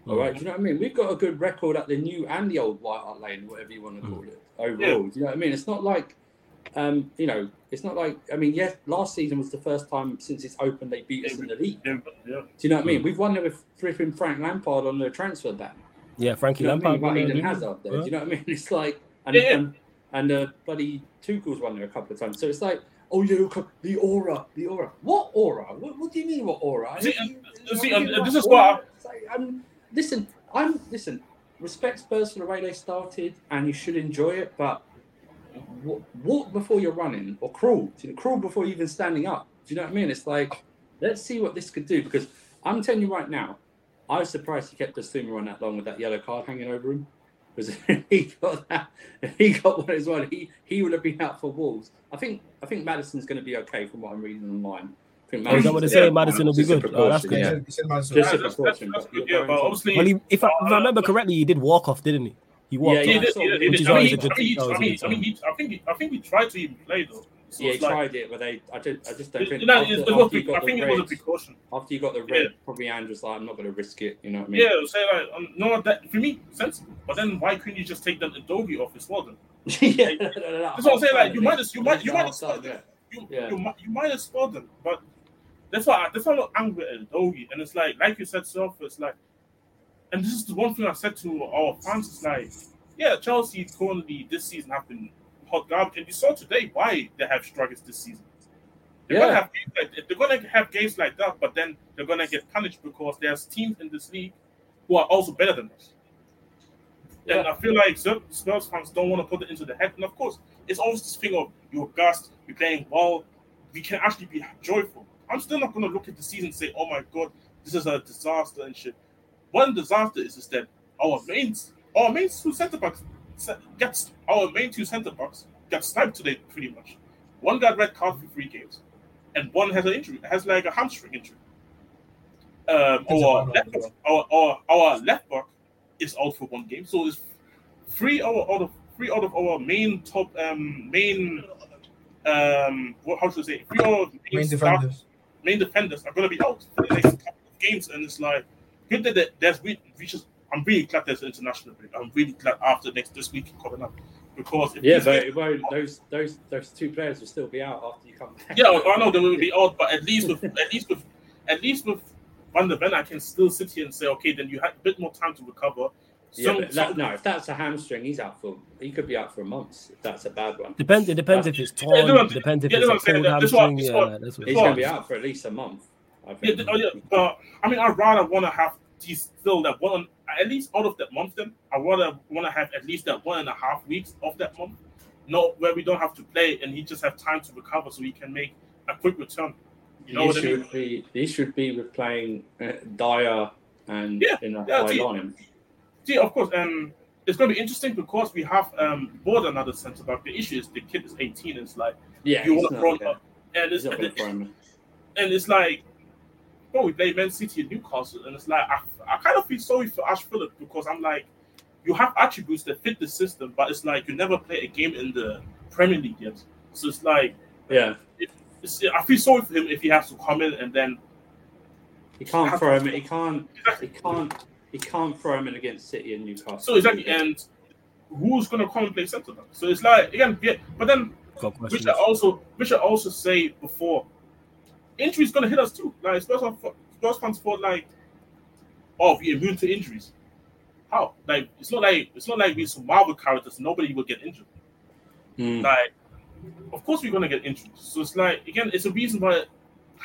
All right, do you know what I mean? We've got a good record at the new and the old White Hart Lane, whatever you want to call it, overall. Yeah. Do you know what I mean? It's not like, um, you know, it's not like I mean, yes, last season was the first time since it's open they beat us in the league. Yeah, yeah. Do you know what I mean? Mm. We've won it with flipping Frank Lampard on the transfer ban. Yeah, Frankie Lampard. I mean? Eden Hazard there. Do you know what I mean? It's like and yeah. and, and uh, bloody Tuchel's won there a couple of times. So it's like, oh you yeah, the aura, the aura. What aura? What, what do you mean what aura? See, you, see, uh, this is what. I'm, listen, I'm listen. Respect Spurs for the way they started, and you should enjoy it, but walk before you're running or crawl. You know, crawl before even standing up. Do you know what I mean? It's like, let's see what this could do. Because I'm telling you right now, I was surprised he kept Bissouma on that long with that yellow card hanging over him. Because he got that, he got one as well. He he would have been out for Wolves. I think I think Maddison's going to be okay from what I'm reading online. I think Maddison, oh, is that what they say? Maddison will be good. Oh, that's good. Yeah. Just a precaution. Yeah, but obviously, well, he, if, I, if I remember correctly, he did walk off, didn't he? He walked. Yeah, he, I think he tried to even play though. So yeah, he like, tried it, but they, I just, I just don't think. No, after, after was, I think red, it was a precaution. After you got the red, yeah. probably Andrew's like, I'm not going to risk it. You know what I mean? Yeah, say like, um, no, that for me sensible. But then why couldn't you just take the doggy off as well? Then? yeah, like, no, no, no, that's what I'm saying. Like, you might, as, you might, you might, as well, yeah. you, yeah. you, you might as well them. But that's why, that's why I'm angry at Udogie. And it's like, like you said, self, it's like, and this is the one thing I said to our fans. It's like yeah, Chelsea currently this season have been and you saw today why they have struggles this season. They're yeah. gonna have like, they're gonna have games like that, but then they're gonna get punished because there's teams in this league who are also better than us. Yeah. And I feel like Spurs fans don't want to put it into the head. And of course, it's always this thing of you're gassed, you're playing well, we can actually be joyful. I'm still not gonna look at the season and say, oh my god, this is a disaster and shit. One disaster is, is that our main our main two centre backs gets our main two centre backs got sniped today pretty much. One got red card for three games, and one has an injury, has like a hamstring injury. Um, our left, back, our, our our left back is out for one game, so it's three out of, three out of our main top um main um what how should I say three out of main, main defenders main defenders are going to be out for the next couple of games, and it's like good that there's we, we just I'm really glad there's an international break. I'm really glad after next this week coming up because yeah, but it won't, those those those two players will still be out after you come back. Yeah, I know they will be out, but at least with at least with at least with Van de Ven, I can still sit here and say, okay, then you had a bit more time to recover. Some, yeah, that, no, if that's a hamstring, he's out for he could be out for a month if that's a bad one. Depends. It depends if it's torn. Yeah, depends if yeah, it's a cold hamstring. Yeah, what he's going to be out for at least a month. I think. Yeah, oh, yeah, but I mean, I'd rather want to have these still that one at least out of that month, then I wanna wanna have at least that one and a half weeks of that month, not where we don't have to play and he just have time to recover so he can make a quick return. You know what I mean? Be, this should be with playing uh, Dier and yeah, in a yeah, high line. See, of course, um, it's going to be interesting because we have um bought another centre back. The issue is the kid is 18. And it's like yeah, you want to throw up, and it's and, and it's like bro, we play Man City and Newcastle, and it's like I, I kind of feel sorry for Ash Phillips because I'm like, you have attributes that fit the system, but it's like you never play a game in the Premier League yet. So it's like, yeah, it, I feel sorry for him if he has to come in and then he can't throw him. He can't. Exactly. He can't. He can't throw him in against City and Newcastle. So exactly, and who's going to come and play centre back? So it's like again, yeah, but then which I also which I also say before injuries gonna hit us too. Like Spurs, Spurs fans thought like, oh, we're immune to injuries. How? Like it's not like it's not like we're some Marvel characters. Nobody will get injured. Mm. Like, of course we're gonna get injured. So it's like again, it's a reason why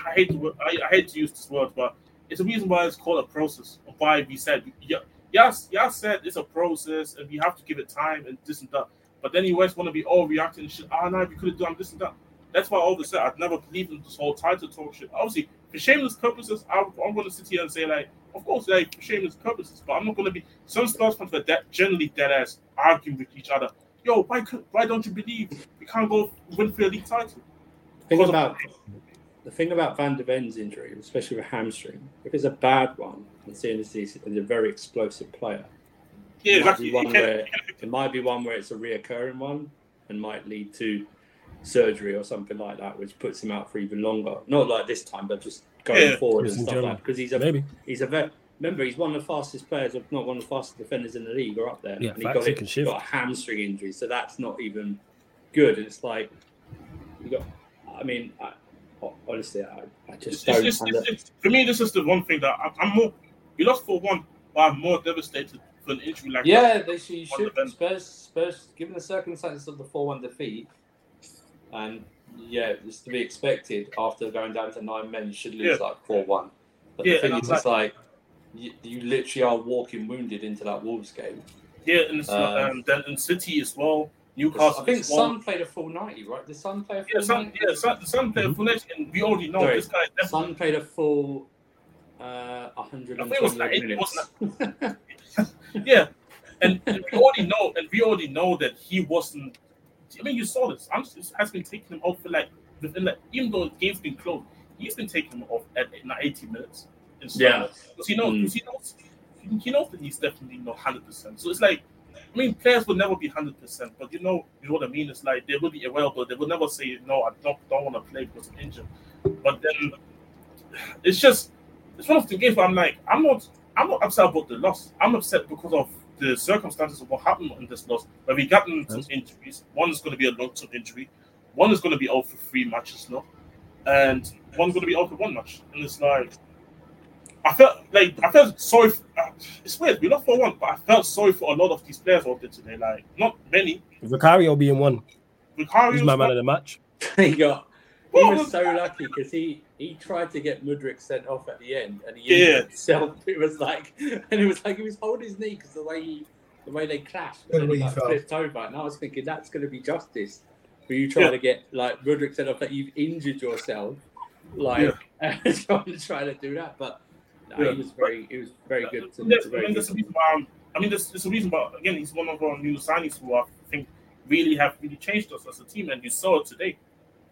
I hate to I, I hate to use this word, but it's a reason why it's called a process. Why we said yeah, yes, yes, said it's a process and we have to give it time and this and that. But then you always want to be all reacting and shit. Ah, oh, no, we could have done this and that. That's why I always said I'd never believe in this whole title talk shit. Obviously, for shameless purposes, I'm, I'm going to sit here and say like, of course, like for shameless purposes, but I'm not going to be. Some Spurs fans are that generally dead ass arguing with each other. Yo, why could, why don't you believe we can't go win for a league title? Think about the thing about Van de Ven's injury, especially with hamstring. If it's a bad one, and seeing as he's a very explosive player, yeah, it exactly. Might where, it might be one where it's a reoccurring one and might lead to surgery or something like that, which puts him out for even longer. Not like this time, but just going Yeah. forward and Just in stuff general. like because he's a Maybe. he's a vet. Remember, he's one of the fastest players, if not one of the fastest defenders in the league, or up there. Yeah, and he facts, got, he it, can got a hamstring injury, so that's not even good. And it's like you got. I mean, I, honestly, I, I just it's, don't. it's, it's, it's, for me, this is the one thing that I'm, I'm more. We lost for one, but I'm more devastated for an injury like that. Yeah, they should. You on should. Spurs, Spurs, given the circumstances of the four-one defeat, and yeah, it's to be expected after going down to nine men. You should lose Yeah. like four-one. But Yeah, the thing is, I'm it's like you, you literally are walking wounded into that Wolves game. Yeah, and it's, Um, um, then in City as well. Newcastle. I think. Son played a full ninety, right? The Son played a full Yeah, Son, ninety. yeah, Son, Son played full edge, and we already know Sorry. this guy. definitely- Son played a full uh, I think it was 120 like- it minutes. Yeah, and, and we already know, and we already know that he wasn't. I mean, you saw this. Amsterdam has been taking him off for like within like even though the game's been closed, he's been taking him off at like 80 minutes. Yeah. because he knows, Mm. he knows, he knows that he's definitely not 100. percent So it's like, I mean, players will never be 100, percent but you know, you know what I mean. It's like they will be aware, but they will never say no. I don't don't want to play because I'm injured. But then it's just it's one of the games where I'm like, I'm not I'm not upset about the loss. I'm upset because of the circumstances of what happened in this loss. Where we gotten some injuries. One is going to be a long-term injury. One is going to be out for three matches now, and one's going to be out for one match. And it's like, I felt like I felt sorry. For, uh, it's weird. We lost for one, but I felt sorry for a lot of these players out there today. Like not many. Vicario being one. Vicario He's my man of the match. there you got. He was so lucky because he he tried to get Mudryk sent off at the end, and he Yeah. himself. It was like, and it was like he was holding his knee because the way he, the way they clashed, and then he he like, flipped over. And I was thinking that's going to be justice for you trying Yeah. to get like Mudryk sent off that you've injured yourself, like trying to try to do that. But no, Yeah. he was very, he was very good. To, There's, to I mean, there's a reason why. I'm, I mean, there's, there's a reason why. Again, he's one of our new signings who I think really have really changed us as a team, and you saw it today.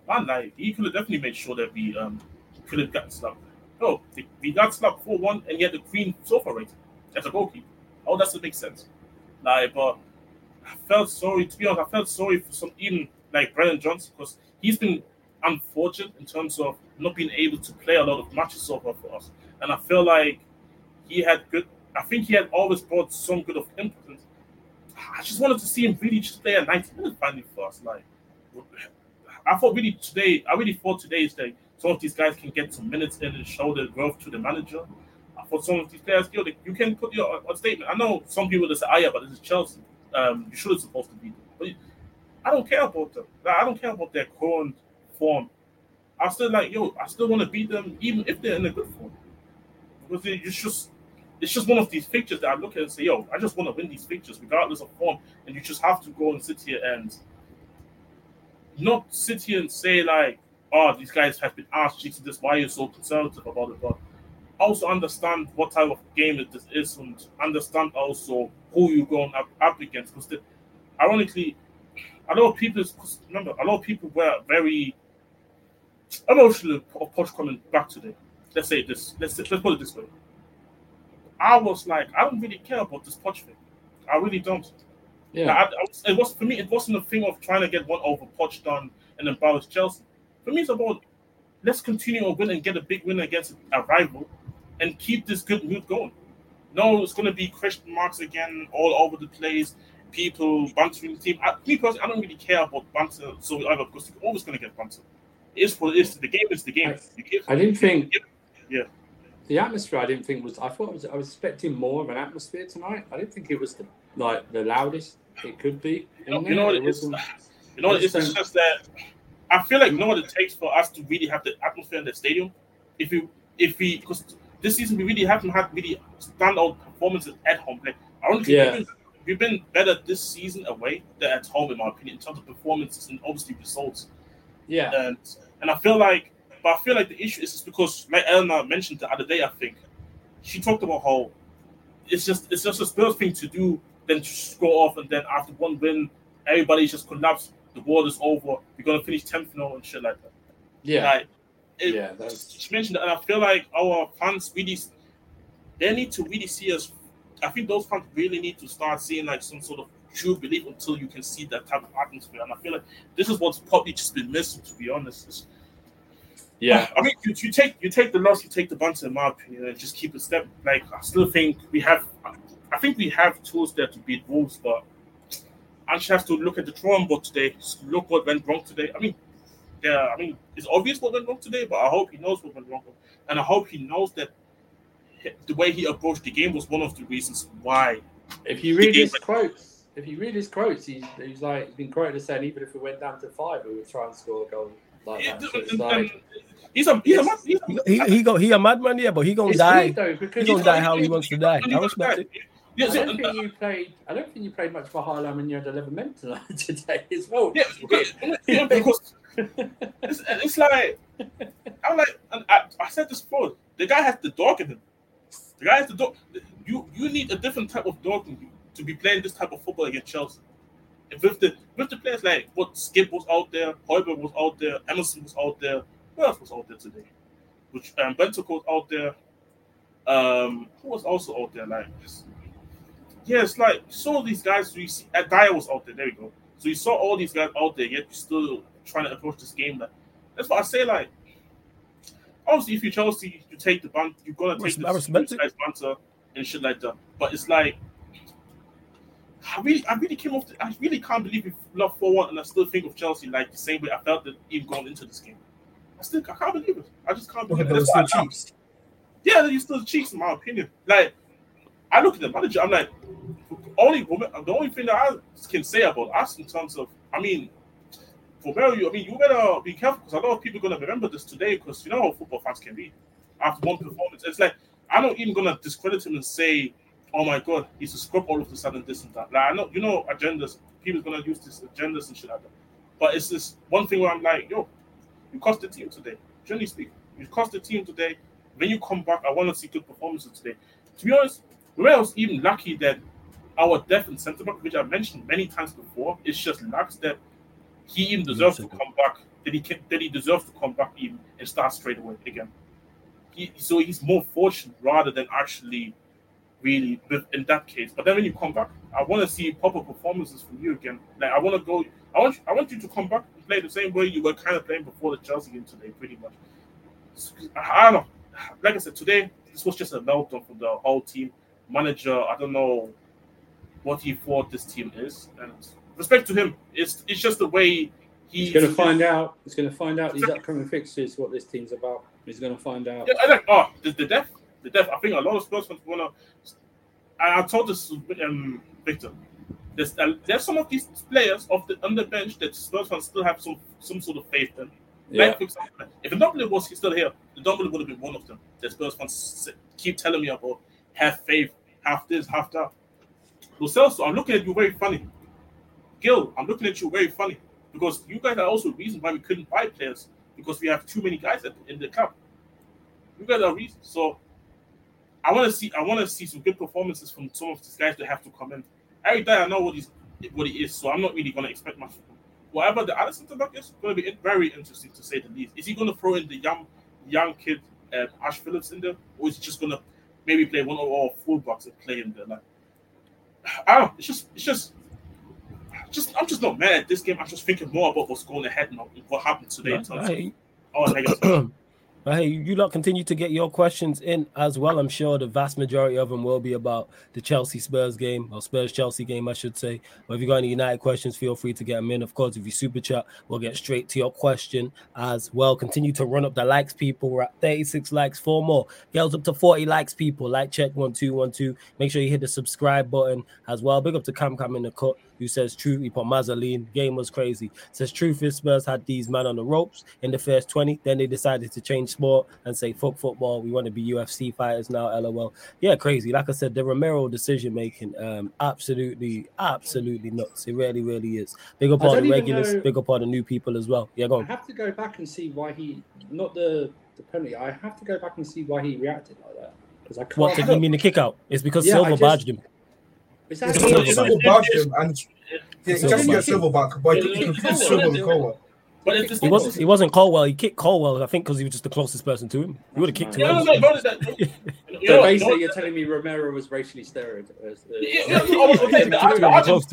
Man, like he could have definitely made sure that we um could have gotten slapped. No, we- got slapped four one, and yet the Queen sofa rating as a goalkeeper. How does it make sense? Like, but I felt sorry. To be honest, I felt sorry for some even like Brennan Johnson because he's been unfortunate in terms of not being able to play a lot of matches so far for us, and I feel like he had good. I think he had always brought some good of input. I just wanted to see him really just play a 90 minutes finally for us. Like, I thought really today, I really thought today is that some of these guys can get some minutes in and show their growth to the manager. I thought some of these players, yo, they, you can put your statement. I know some people that say, "Ah, yeah, but this is Chelsea. Um, you should have supposed to be them." But I don't care about them. Like, I don't care about their current form. I still like, yo, I still want to beat them, even if they're in a good form. Because it's just, it's just one of these pictures that I look at and say, yo, I just want to win these pictures regardless of form. And you just have to go and sit here and not sit here and say like, oh, these guys have been asked cheeks this. Why are you so conservative about it? But also understand what type of game this is and understand also who you're going up, up against. Because ironically, a lot of people remember a lot of people were very emotional of Poch coming back today. Let's say this. Let's let's put it this way. I was like, I don't really care about this Poch thing. I really don't. Yeah. I, I was, it was for me. It wasn't a thing of trying to get one over Poch done and embarrass Chelsea. For me, it's about let's continue to win and get a big win against a rival, and keep this good mood going. No, it's going to be question marks again all over the place. People bantering the team. I, me personally, I don't really care about banter. So either because you're always going to get banter. It is what it is. The game is the game. You give, I didn't think. Yeah. The atmosphere, I didn't think was. I thought was. I was expecting more of an atmosphere tonight. I didn't think it was the like the loudest it could be. You know, you know what It is? You know, it's, it's just that I feel like you know what it takes for us to really have the atmosphere in the stadium. If you, if we, because this season we really haven't had really standout performances at home. Like, honestly, Yeah. we've, been, we've been better this season away than at home, in my opinion, in terms of performances and obviously results. Yeah. And and I feel like, but I feel like the issue is just because, like Eleanor mentioned the other day, I think she talked about how it's just it's just a Spurs thing to do, then to score off, and then after one win, everybody just collapse. The world is over. We're gonna finish tenth now and shit like that. Yeah. Like, it, yeah. That's... She mentioned that, and I feel like our fans really, they need to really see us. I think those fans really need to start seeing like some sort of true belief until you can see that type of atmosphere. And I feel like this is what's probably just been missing, to be honest. It's, yeah, I mean, you, you, take you take the loss, you take the bunter, in my opinion, and just keep a step. Like I still think we have, I think we have tools there to beat Wolves, but I just have to look at the drawing board today. Look what went wrong today. I mean, yeah, I mean, it's obvious what went wrong today, but I hope he knows what went wrong, and I hope he knows that the way he approached the game was one of the reasons why. If you read his quotes, if you read his quotes, he's, he's like he's been quoted as saying even if we went down to five, we would try and score a goal like that. So like, he's a he's yes. a he's a, he he go he a madman yeah, but he gonna die. Though, he gonna die how he wants to die. I respect it. I don't think you played. I don't think you played much for Harlem when you had eleven men tonight today as well. Yeah, because, yeah, because it's, it's, like I'm like I, I said this before. The guy has the dog in him. The guy has the dog. You you need a different type of dog to be playing this type of football against Chelsea. with the with the players like what Skipp was out there, Højbjerg was out there, Emerson was out there. Who else was out there today? Which um, Bentancur was out there. Um, who was also out there? Like, yeah, it's like you saw these guys. You see, uh, Dier was out there. There we go. So you saw all these guys out there, yet you're still trying to approach this game. Like, that's what I say. Like, obviously, if you Chelsea, you take the bunt. You're gonna take the banter and shit like that. But it's like I really, I really came off. The, I really can't believe we lost four one, and I still think of Chelsea like the same way I felt that even going into this game. I still, I can't believe it. I just can't believe it. Still cheeks. Yeah, you still cheeks, in my opinion. Like, I look at the manager. I'm like, only the only thing that I can say about us in terms of, I mean, for Mary, I mean, you better be careful because a lot of people are gonna remember this today because you know how football fans can be after one performance. It's like I'm not even gonna discredit him and say oh my god, he's a scrub all of a sudden, this and that. Like I know, you know, agendas. People's gonna use this agendas and shit like that. But it's this one thing where I'm like, yo, you cost the team today. Generally speaking, you cost the team today. When you come back, I want to see good performances today. To be honest, we I was even lucky that our depth and centre back, which I mentioned many times before, is just lacks that he even deserves to come back. That he can, that he deserves to come back even and start straight away again. He, so he's more fortunate rather than actually really in that case. But then when you come back, I want to see proper performances from you again. Like I want to go. I want. I want you to come back and play the same way you were kind of playing before the Chelsea game today, pretty much. I don't know. Like I said, today this was just a meltdown from the whole team. Manager, I don't know what he thought this team is, and respect to him. It's it's just the way he's going to find out. He's going to find out these upcoming fixtures what this team's about. He's going to find out. Yeah, I like. Oh, the, the death the depth. I think a lot of Spurs fans want to. I, told this um, Victor. There's, uh, there's some of these players off the on the bench that Spurs fans still have some some sort of faith in. Yeah. Like, example, if Ndombele was still here, the Ndombele would have been one of them. The Spurs fans keep telling me about have faith, have this, have that. Lo Celso, I'm looking at you very funny. Gil, I'm looking at you very funny because you guys are also the reason why we couldn't buy players because we have too many guys in the club. You guys are reason. So I want to see I want to see some good performances from some of these guys that have to come in. Every day I know what he's what he is, so I'm not really going to expect much. Whatever the other centre back is going to be very interesting to say the least. Is he going to throw in the young young kid uh, Ash Phillips in there, or is he just going to maybe play one of our fullbacks and play in there? Like, I don't. It's just it's just. Just, I'm just not mad at this game. I'm just thinking more about what's going ahead now, what happened today. in terms of, oh. But hey, you lot continue to get your questions in as well. I'm sure the vast majority of them will be about the Chelsea Spurs game or Spurs Chelsea game, I should say. But if you've got any United questions, feel free to get them in. Of course, if you super chat, we'll get straight to your question as well. Continue to run up the likes, people. We're at 36 likes, four more. Girls up to 40 likes, people. Like check one two one two. Make sure you hit the subscribe button as well. Big up to Cam Cam in the cut who says truth. He put Mazzoline. Game was crazy. Says truth is Spurs had these men on the ropes in the first 20. Then they decided to change sport and say fuck football. We want to be UFC fighters now. LOL. Yeah, crazy. Like I said, the Romero decision making, um, absolutely, absolutely nuts. It really, really is. Big up on the regulars. Know... Big up on the new people as well. Yeah, go on. I have to go back and see why he not the the penalty. I have to go back and see why he reacted like that because I can't. What did you mean the kick out? It's because yeah, Silva just... badged him. Is that Silva badged him and yeah, he just get Silva back, but he confused Silva with Colwill. But it's he wasn't. He wasn't Colwill. He kicked Colwill. I think because he was just the closest person to him. He would have kicked him. Yeah, no, no, no, so basically, you're telling me Romero was racially stereotyped. Uh, yeah, yeah, the Argentine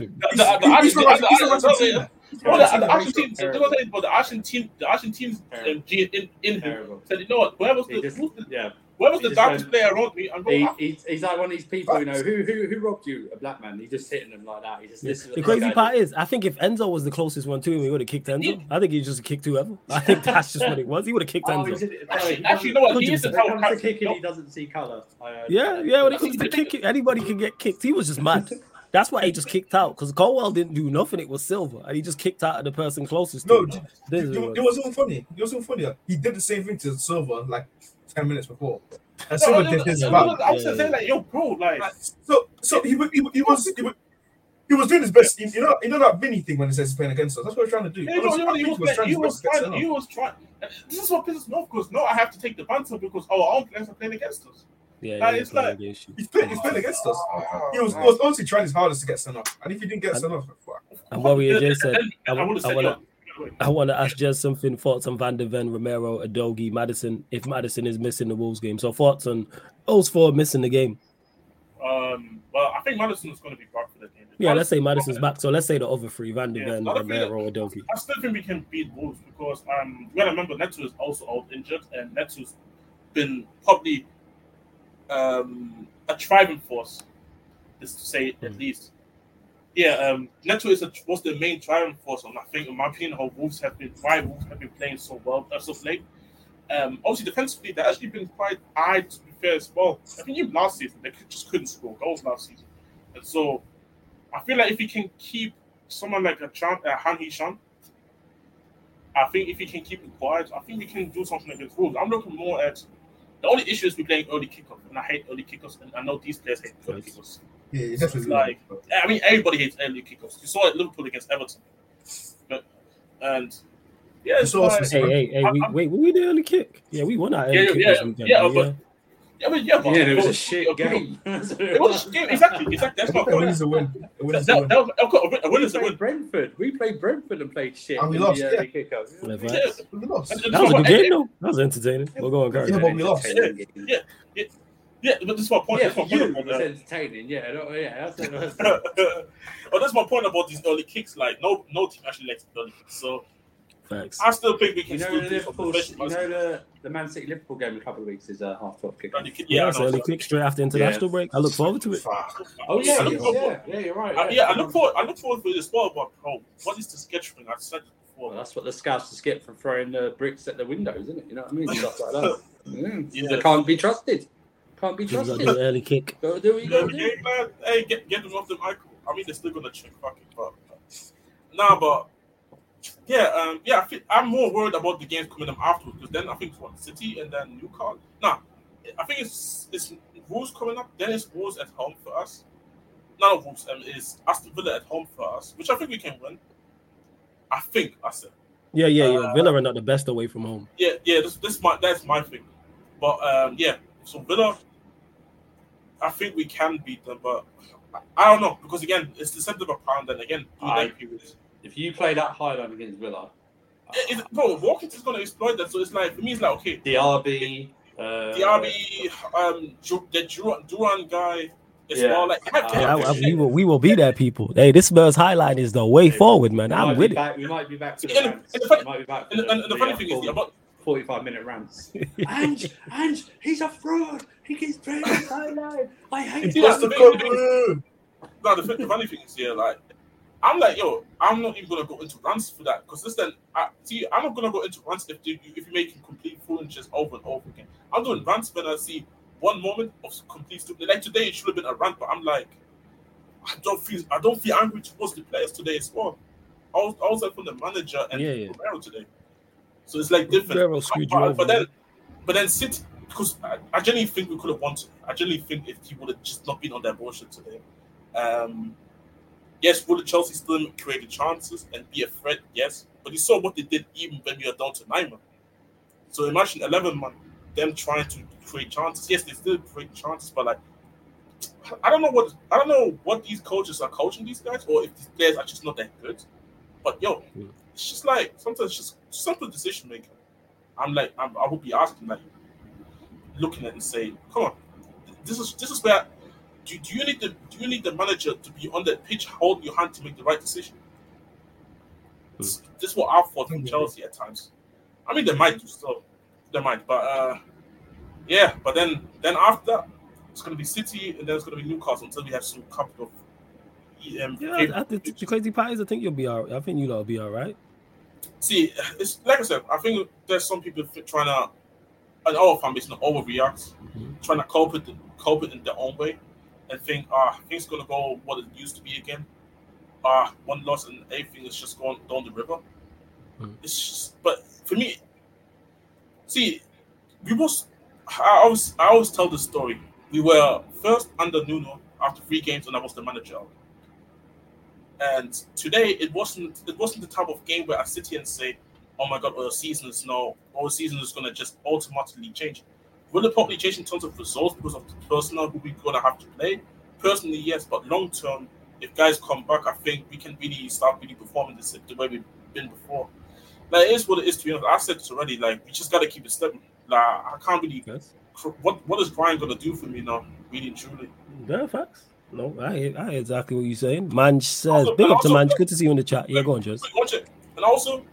team, the Argentine, the Argentine um, in, in him said, you know what, where was the yeah. Where was he the darkest player around me? He, he's, he's, like one of these people, you know, who who who robbed you? A black man. He's just hitting them like that. He just yeah. the crazy part is, I think if Enzo was the closest one to him, he would have kicked Enzo. Yeah. I think he just kicked whoever. I think that's just what it was. He would have kicked oh, Enzo. Actually, actually, you know what? He is the type kicking. He doesn't see color. Yeah, yeah. When it comes to kicking, anybody can get kicked. He was just mad. That's why he just kicked out because Colwill didn't do nothing. It was Silva, and he just kicked out of the person closest. No, to him. it, it, it wasn't funny. It wasn't funny. He did the same thing to Silva like ten minutes before. And Silva did his back. I was saying like, yo, bro, like, so, so he, he, he, he was. He, he was doing his best. You know, you know that Vinny thing when he says he's playing against us. That's what he's trying to do. Yeah, no, no, he, was, was trying, he was trying. He was trying. This is what pisses me off because no, I have to take the banter because oh, our own players are playing against us. Yeah, like, it's like he's playing, he's playing against us. He was, he was honestly trying his hardest to get sent off, and if he didn't get sent off, and what we just said, I, I, I, I want to ask just something. Thoughts on Van de Ven, Romero, Udogie, Maddison. If Maddison is missing the Wolves game, so thoughts on those four missing the game. Um, well, I think Maddison's going to be back for the game. Yeah, let's say Maddison's back. So let's say the other three: Van de Ven, yeah, Romero, Udogie. I still think we can beat Wolves because um, when I remember Neto is also out injured, and Neto's been probably um, a driving force, is to say mm. at hmm. least. Yeah, um, Neto is a, was the main driving force, and I think, in my opinion, how Wolves have been, why Wolves have been playing so well as of late. Um, obviously, defensively, they've actually been quite high, to be fair, as well. I think even last season, they just couldn't score goals last season. And so, I feel like if he can keep someone like a Chan, uh, Hwang Hee-chan, I think if he can keep it quiet, I think we can do something against Wolves. I'm looking more at the only issue is we're playing early kickoff, and I hate early kickoffs, and I know these players hate early kickoffs. Yeah, it's definitely. Like, I mean, everybody hates early kickoffs. You saw it Liverpool against Everton, but and yeah, it's like, hey, hey, hey, we, wait, we the early kick? Yeah, we won our early yeah, kick yeah, yeah, yeah, but yeah, but yeah, but, yeah, it was a shit game. it was a game, exactly, exactly. That's my point. A win is a win. A win is a win. That, that, a win is a win. Brentford. We played Brentford and played shit. And we lost. The, uh, yeah. Kick-off. Yeah. we lost. That was a good game, though. That was entertaining. We'll go on, Gary. Yeah, but we lost. Yeah, yeah, yeah. Yeah, but this is my point. Yeah, that's my point about that. entertaining. Yeah, no, yeah. That's, that's, but that's my point about these early kicks. Like, no, no team actually likes early kicks. So Facts. I still think we can. You know, the Liverpool, you know the, the Man City Liverpool game in a couple of weeks is a half twelve kick. Yeah, yeah it's early kick straight after international yeah. break. I look forward to it. Oh yeah, yeah, yeah, yeah, you're right. Uh, yeah, I look forward. I look forward to it as well. But bro, what is the scheduling? I've said before. Well, that's what the scouts just get from throwing the bricks at the windows, isn't it? You know what I mean? Stuff like that. Yeah. They can't be trusted. Can't be trusted. Do early kick. Go do what you gotta do. Hey, get get them off the mic. I mean, they're still gonna check fucking, but nah, but yeah, um, yeah, I am more worried about the games coming up afterwards because then I think it's what City and then Newcastle. Nah, I think it's it's Wolves coming up. Then it's Wolves at home for us. Not Wolves, um, is Aston Villa at home for us, which I think we can win. I think I said. Yeah, yeah, yeah. Uh, Villa are not the best away from home. Yeah, yeah. This, this my that's my thing. But um, yeah. So Villa, I think we can beat them, but I don't know because again, it's the center of a pound, and again, do I, if you play that high line against Villa, it, it, bro, Watkins is going to exploit that. So it's like for me, it's like okay, the RB, uh, the RB, um, the Duran guy. As yeah. well. Like, uh, we will we will be there, people. Hey, this Spurs highline is the way forward, man. I'm with it. Back, we might be back to the and, and the funny, might be back and, the, and the funny thing is, about 45 minute rants. and and he's a fraud. He keeps playing the highline. I hate that. The, no, the, the funny thing is, yeah, like I'm like, yo, I'm not even gonna go into rants for that because this then, I, see, I'm not gonna go into rants if you if you make complete foolishness over and over again. I'm doing rants when I see one moment of complete stupidity. Like today, it should have been a rant, but I'm like, I don't feel, I don't feel angry towards the players today as well. I was, I was like from the manager and yeah, yeah. Romero today, so it's like different. Romero screwed you over. But then, but then City, because I, I genuinely think we could have won. I genuinely think if he would have just not been on their bullshit today. Um, yes, the Chelsea still create the chances and be a threat? Yes, but you saw what they did even when we were down to nine man. So imagine eleven man, them trying to create chances. Yes, they still create chances, but like I don't know what I don't know what these coaches are coaching these guys, or if these players are just not that good. But yo, hmm. it's just like sometimes it's just simple decision making. I'm like I'm, I would be asking like looking at and say, come on, this is this is where do, do you need the do you need the manager to be on the pitch holding your hand to make the right decision? This, hmm. this is what I've thought from Chelsea at times. I mean, they might do so, they might, but uh, yeah. But then then after it's going to be City and then it's going to be Newcastle until we have some couple of. Um, yeah, I, think the crazy part is I think you'll be all. I think you'll be all right. See, it's like I said. I think there's some people trying to, and our fan base, not overreact, mm-hmm. trying to cope it, cope it in their own way, and think, ah, things gonna go what it used to be again. Ah, uh, one loss and everything is just going down the river. Mm-hmm. It's just, but for me, see, we was. I always, I always tell the story we were first under Nuno after three games, and I was the manager. And today, it wasn't it wasn't the type of game where I sit here and say, "Oh my God, our season is now our season is going to just automatically change." Will it probably change in terms of results because of the personnel who we're going to have to play? Personally, yes, but long term, if guys come back, I think we can really start really performing the, the way we've been before. Like it is what it is. To be honest, I said it already. Like we just got to keep it stepping. Like I can't really yes what what is Brian gonna do for me now? Really and truly. Yeah, facts. No, I hear, I exactly what you're saying. Manj says, also, big up also, to Manj. Good to see you in the chat. Yeah, go on, Jez. And also,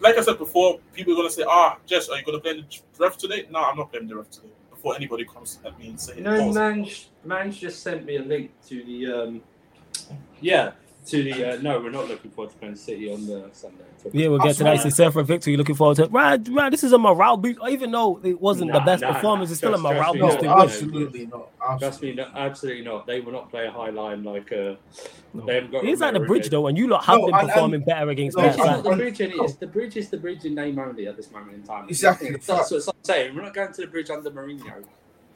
like I said before, people are gonna say, "Ah, Jez, are you gonna play the ref today?" No, I'm not playing the ref today. Before anybody comes at me and say, "No, Manj, Manj just sent me a link to the um, yeah, to the uh, no, we're not looking forward to playing City on the Sunday. Yeah, we'll get to that. It's for a victory. Looking forward to it. Right, right. This is a morale boost. Even though it wasn't nah, the best nah, performance, nah. it's still a morale boost. No, absolutely not. Absolutely. Trust me, no, absolutely not. They will not play a high line like uh, no. they haven't got. It's like the bridge though, and you lot have no, been performing and, better against. No, the bridge, it's the bridge is the bridge in name only at this moment in time. Exactly. That's what I'm saying. We're not going to the bridge under Mourinho.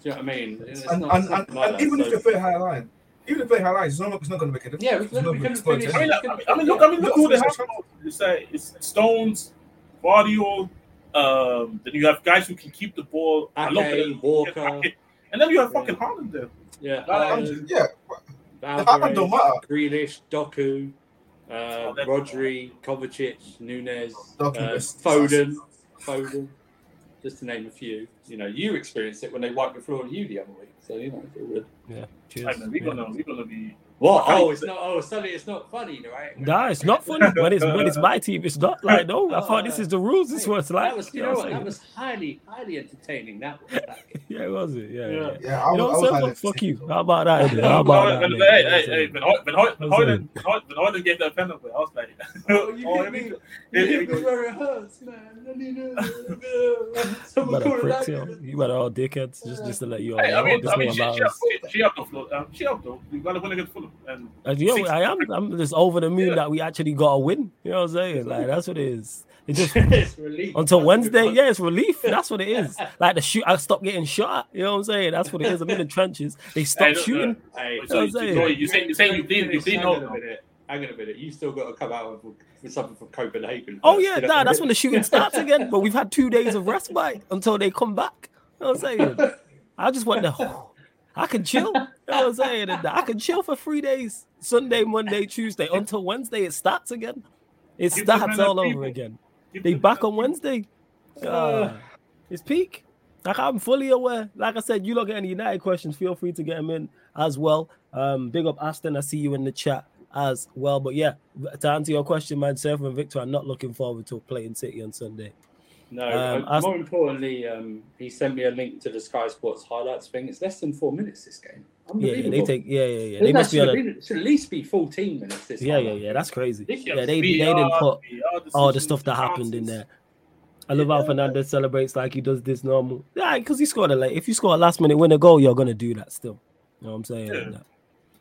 Do you know what I mean? and, and, and, and even if you play high line, even if they highlights, it's not, it's not going to make a difference. Yeah, we can, we can finish. I mean, I mean, look, I mean, look who they have. It's, uh, it's Stones, Gvardiol. Um, then you have guys who can keep the ball. Ake, Walker. And then you have fucking Haaland there. Yeah, um, yeah. Haaland don't matter. Grealish, Doku, uh, oh, Rodri, Kovacic, Nunes, uh, Foden, Foden, just to name a few. You know, you experienced it when they wiped the floor on you the other week. So you know, it's all good. Yeah. Cheers. we're gonna we're gonna be. What? Oh, it's not. Oh, suddenly it's not funny, right? Nah, it's not funny. when it's when it's my team, it's not like no. I thought this oh. is the rules. This was like. That was, you know what? That was highly, highly entertaining. That was. That. yeah, it was it. Yeah, yeah. yeah. I, you know, I so, fuck you. How about that? How about that? Hey, hey, hey! But Højlund, Højlund gave that penalty. I was like, oh, you oh, me, you me where it hurts, man. I need to. You better all dickheads just just to let you all. I mean, I mean, she up the floor. Um, she up though. You gotta win against Fulham. And uh, yeah, I am. I'm just over the moon yeah. that we actually got a win. You know what I'm saying? Like that's what it is. It just until Wednesday. Yeah, it's relief. That's what it is. Like the shoot, I stopped getting shot. You know what I'm saying? That's what it is. I'm in the trenches. They stopped hey, shooting. Hey, you know so you, you say you say you did you did know. Hang on a minute. You still got to come out with, with something from Copenhagen. Oh yeah, nah, that's when the shooting starts again. But we've had two days of respite until they come back. You know what I'm saying? I just want to. I can chill. You know what I'm saying? I can chill for three days Sunday, Monday, Tuesday until Wednesday. It starts again. It starts all over again. They back on Wednesday. Uh, it's peak. Like I'm fully aware. Like I said, you look at any United questions, feel free to get them in as well. Um, big up Aston. I see you in the chat as well. But yeah, to answer your question, man, Surfer and Victor are not looking forward to playing City on Sunday. No, um, uh, more importantly, um, he sent me a link to the Sky Sports highlights thing. It's less than four minutes this game. Yeah, they take. Yeah, yeah, yeah. They must be on a, should at least be fourteen minutes. This. Yeah, yeah, yeah. That's crazy. Yeah, they they didn't put all the stuff that happened in there. I love how Fernandez celebrates like he does this normal. Yeah, because he scored a late. If you score a last minute win a goal, you're gonna do that still. You know what I'm saying? Yeah,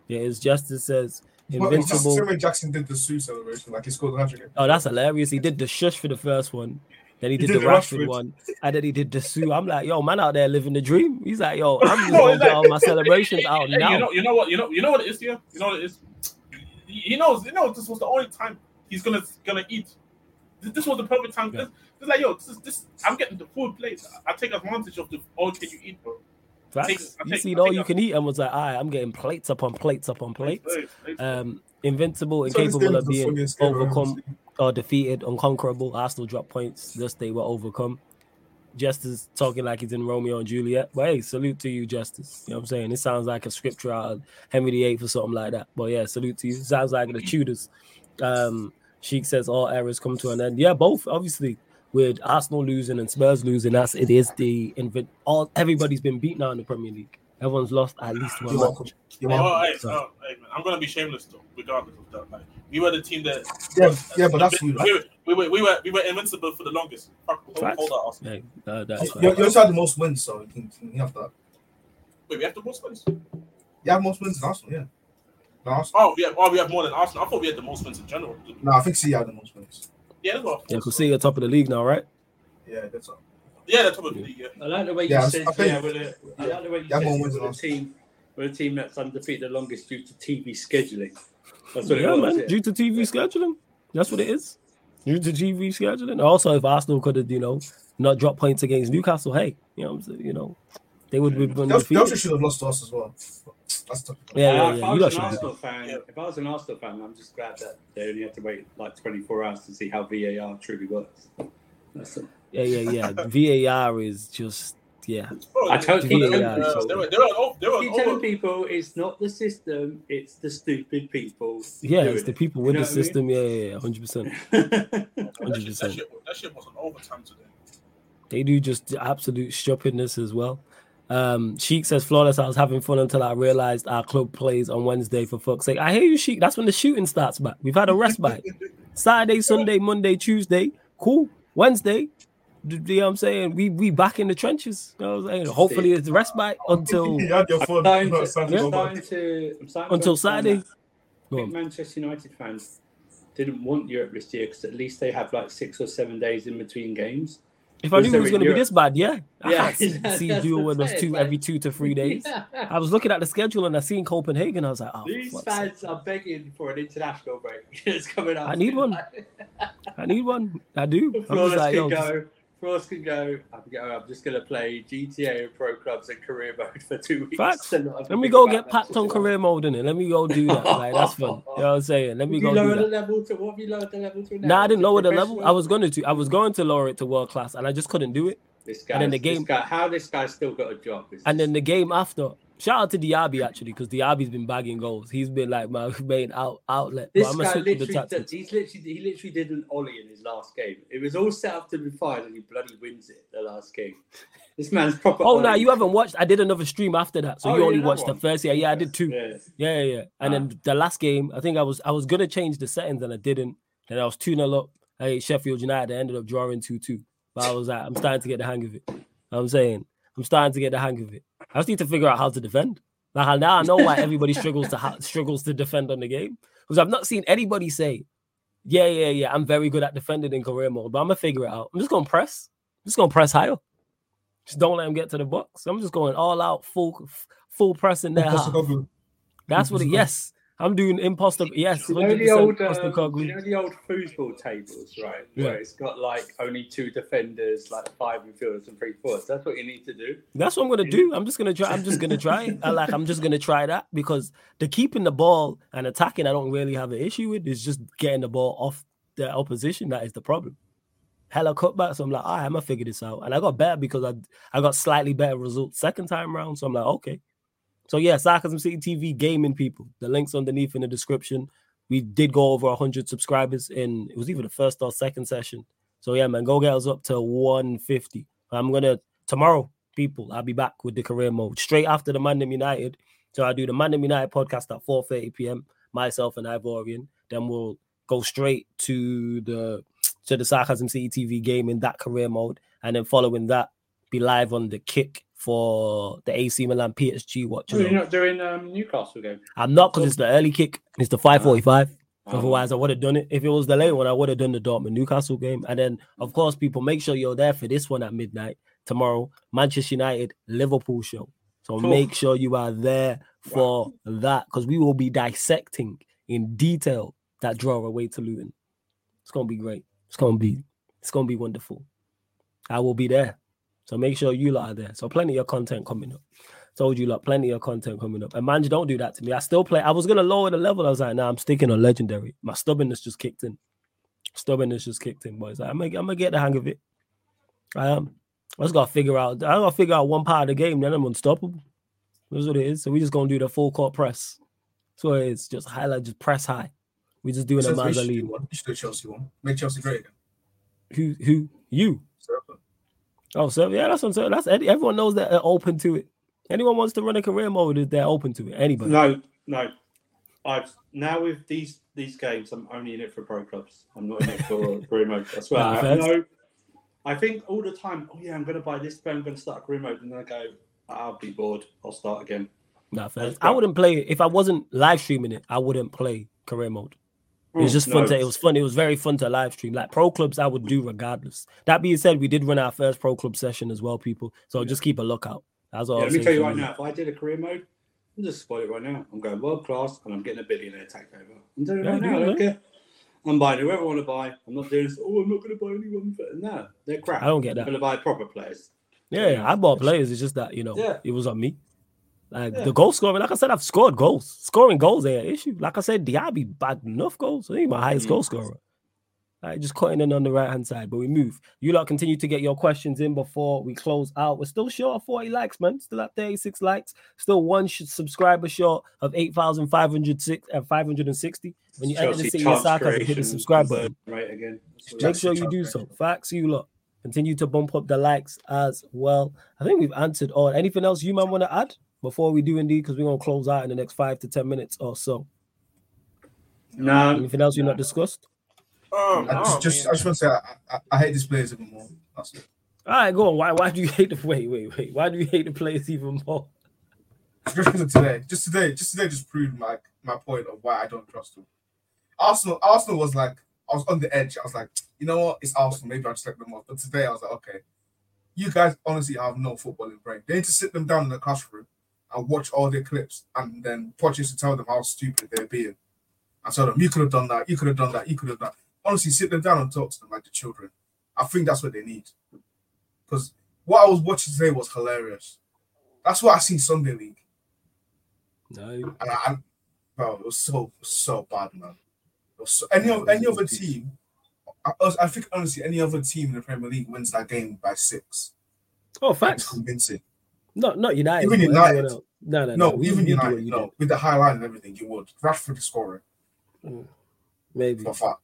yeah it's justice says invincible. Well, Jackson did the Siu celebration, like he scored the hat Oh, that's hilarious. He did the shush for the first one. Then he did, did the, Rashford, Rashford, one, and then he did the Siu. I'm like, yo, man, out there living the dream. He's like, yo, I'm just gonna get all my celebrations out now. You know, you know what, you know, you know what it is here. You know what it is. He knows, you know, this was the only time he's gonna gonna eat. This was the perfect time. Yeah. This, this like, yo, this is this. I'm getting the food plate. I take advantage of the all can you eat, bro. Facts. Take, you seen all you can eat and was like, all right, I'm getting plates upon plates upon plates. Um, invincible, incapable of being overcome or defeated, unconquerable. Arsenal drop points. Just they were overcome. Justice talking like he's in Romeo and Juliet. But hey, salute to you, Justice. You know what I'm saying? It sounds like a scripture out of Henry VIII or something like that. But yeah, salute to you. sounds like the Tudors. Um, Sheik says all errors come to an end. Yeah, both obviously with Arsenal losing and Spurs losing, that's it is the invent. All everybody's been beaten out in the Premier League. Everyone's lost at least one match. Oh, hey, oh, hey, man. I'm gonna be shameless though, regardless of that. Like, we were the team that. Yeah, yeah, but that's we, you. Right? We, were, we were we were invincible for the longest. Hold, hold that, yeah, uh, that's you're, you're the most wins, so you can, you have that. Wait, we have the most wins. You have most wins in Arsenal, yeah. Oh, we have, oh, we have more than Arsenal. I thought we had the most wins in general. No, I think City had the most wins. Yeah, well. Yeah, because City are top of the league now, right? Yeah, that's all. Yeah, they're top of the league. Yeah. I like the way you yeah, said. Yeah, with a, I like the way you yeah, said with a team, with a team that's undefeated the longest due to TV scheduling. That's what yeah, it was. Man, due to TV scheduling. That's what it is. Due to TV scheduling. Also, if Arsenal could have, you know, not dropped points against Newcastle, hey, you know, what I'm saying? you know, they would have been. They also should have lost to us as well. That's. Yeah, yeah, uh, yeah. If I was an Arsenal fan, if I was an Arsenal fan, I'm just glad that they only had to wait like 24 hours to see how VAR truly works. That's yeah, yeah, yeah. VAR is just yeah. I totally keep, telling, uh, they they were, they were keep telling people it's not the system, it's the stupid people. Yeah, it's the people with you know the system. I mean? Yeah, yeah, hundred percent, hundred percent. That shit wasn't overtime today. They do just absolute stupidness as well. Um, Sheik says flawless. I was having fun until I realized our club plays on Wednesday. For fuck's sake, I hear you, Sheik. That's when the shooting starts back. We've had a rest back. Saturday, Sunday, Monday, Tuesday. Cool. Wednesday. You know what I'm saying? We we back in the trenches. You know what I'm saying? Hopefully it's the respite until you had your fun. I'm to, I'm to, I'm until Saturday. I think Manchester United fans didn't want Europe this year because at least they have like six or seven days in between games. If I knew it was going to be this bad, yeah, yeah, can't see, see doing with us two like, every two to three days. Yeah. I was looking at the schedule and I seen Copenhagen. I was like, oh, these fans are begging for an international break. it's coming up. I need one. I need one. I do. I'm just like, yo, go. Frost can go. I'm, I'm just gonna play GTA and pro clubs and career mode for two weeks. Facts. Let me go get packed on career mode in it. Let me go do that. Like that's fun. You know what I'm saying? Let me go. You lower do the level to what? Have you lowered the level to? Now? Nah, I didn't lower the level. I was going to. I was going to lower it to world class, and I just couldn't do it. This guy. And then the game. Guy, how this guy still got a job? And then the game after, Shout out to Diaby actually, because Diaby's been bagging goals. He's been like my main out outlet. This guy literally, did, he's literally, he literally did an ollie in his last game. It was all set up to be fine, and he bloody wins it the last game. This man's proper. Oh no, you haven't watched. I did another stream after that, so oh, you only watched one. the first. Yeah, yeah, I did two. Yeah, yeah, yeah. And ah. then the last game, I think I was I was gonna change the settings and I didn't. Then I was two 0 up. Hey, Sheffield United I ended up drawing two two. But I was like, I'm starting to get the hang of it. You know I'm saying I'm starting to get the hang of it. I just need to figure out how to defend. Like now I know why everybody struggles to ha- struggles to defend on the game because I've not seen anybody say, "Yeah, yeah, yeah, I'm very good at defending in career mode." But I'm gonna figure it out. I'm just gonna press. I'm just gonna press higher. Just don't let them get to the box. I'm just going all out, full, full pressing there. That's what it. Yes, I'm doing imposter. Yes, you know the old, um, you know the old football tables, right? Yeah. Where it's got like only two defenders, like five midfielders and three forwards. That's what you need to do. That's what I'm gonna do. I'm just gonna try. I'm just gonna try. I like. I'm just gonna try that because the keeping the ball and attacking, I don't really have an issue with. It's just getting the ball off the opposition that is the problem. Hella cutbacks. So I'm like, right, I'm gonna figure this out, and I got better because I I got slightly better results second time round. So I'm like, okay, so yeah, Sarcasm City TV gaming people. The links underneath in the description. We did go over 100 subscribers in it was either the first or second session. So yeah, man, go get us up to 150. I'm gonna tomorrow, people. I'll be back with the career mode straight after the Mandem United. So I do the Mandem United podcast at 4:30 p.m. Myself and Ivorian. Then we'll go straight to the to the Sarcasm City TV game in that career mode, and then following that, be live on the kick for the AC Milan PSG watch. Oh, you're not doing um, Newcastle game. I'm not because it's the early kick. It's the 5:45. Um, Otherwise, I would have done it. If it was the late one, I would have done the Dortmund Newcastle game. And then, of course, people make sure you're there for this one at midnight tomorrow. Manchester United Liverpool show. So make sure you are there for wow. that because we will be dissecting in detail that draw away to Luton. It's gonna be great. It's gonna be it's gonna be wonderful. I will be there. So make sure you lot are there. So plenty of content coming up. Told you lot, plenty of content coming up. And man, you don't do that to me. I still play. I was gonna lower the level. I was like, nah, I'm sticking on legendary. My stubbornness just kicked in. Stubbornness just kicked in, boys. Like, I'm, gonna, I'm gonna get the hang of it. I am. I just gotta figure out. I gotta figure out one part of the game. Then I'm unstoppable. That's what it is. So we just gonna do the full court press. So it's just highlight, just press high. We just doing a man's lead. You should do Chelsea one. Make Chelsea great again. Who? Who? You? Oh, so yeah, that's what I'm saying. That's everyone knows that they're open to it. Anyone wants to run a career mode, they're open to it. Anybody? No, no. I've now with these these games, I'm only in it for pro clubs. I'm not in it for career mode. I swear. Nah, I, no, I think all the time. Oh yeah, I'm going to buy this. I'm going to start a career mode, and then I go, I'll be bored. I'll start again. Nah, fair. I wouldn't play it if I wasn't live streaming it. I wouldn't play career mode. It was just fun no. to. It was fun. It was very fun to live stream. Like pro clubs, I would do regardless. That being said, we did run our first pro club session as well, people. So yeah. just keep a lookout. That's all. Yeah, let me tell you right now. If I did a career mode, I'm just spoil it right now. I'm going world class, and I'm getting a billionaire takeover. I'm doing it yeah, right now. I don't care. I'm buying whoever I want to buy. I'm not doing this. Oh, I'm not going to buy anyone. For... No, they're crap. I don't get that. I'm going to buy proper players. Yeah, I bought players. It's just that you know, yeah. it was on me. Like yeah. the goal scoring, like I said, I've scored goals. Scoring goals ain't an issue. Like I said, Diaby bagged enough goals. He's my highest mm. goal scorer. Like just cutting in on the right hand side, but we move. You lot continue to get your questions in before we close out. We're still short of 40 likes, man. Still at 36 likes. Still one subscriber short of 8,560. Uh, 560. When you enter the city of sarcasm, hit the subscribe button. Right again. Make sure you do so. Facts, you lot. Continue to bump up the likes as well. I think we've answered all. Anything else you man want to add? Before we do indeed, because we're gonna close out in the next five to ten minutes or so. No. Anything else you not discussed? Um, I just, just I just want to say I, I, I, hate this players even more. That's it. All right, go on. Why why do you hate the wait wait wait? Why do you hate the players even more? Just because of today, just today, just today, just proved my my point of why I don't trust them. Arsenal, Arsenal was like I was on the edge. I was like, you know what? It's Arsenal. Maybe I'll just let them off. But today I was like, okay, you guys honestly have no footballing brain. They need to sit them down in the classroom and watch all their clips and then Poch to tell them how stupid they're being. And tell them, you could have done that, you could have done that, you could have done that. Honestly, sit them down and talk to them like the children. I think that's what they need. Because what I was watching today was hilarious. That's what I see Sunday League. No. And I, bro, it was so so bad, man. So, any any other team, I, I think honestly, any other team in the Premier League wins that game by six. Oh, facts. convincing. Not not United. Even United. No, no, no. No, even United. you No, with the high line and everything, you would. Rashford scoring. Mm, maybe. For fact.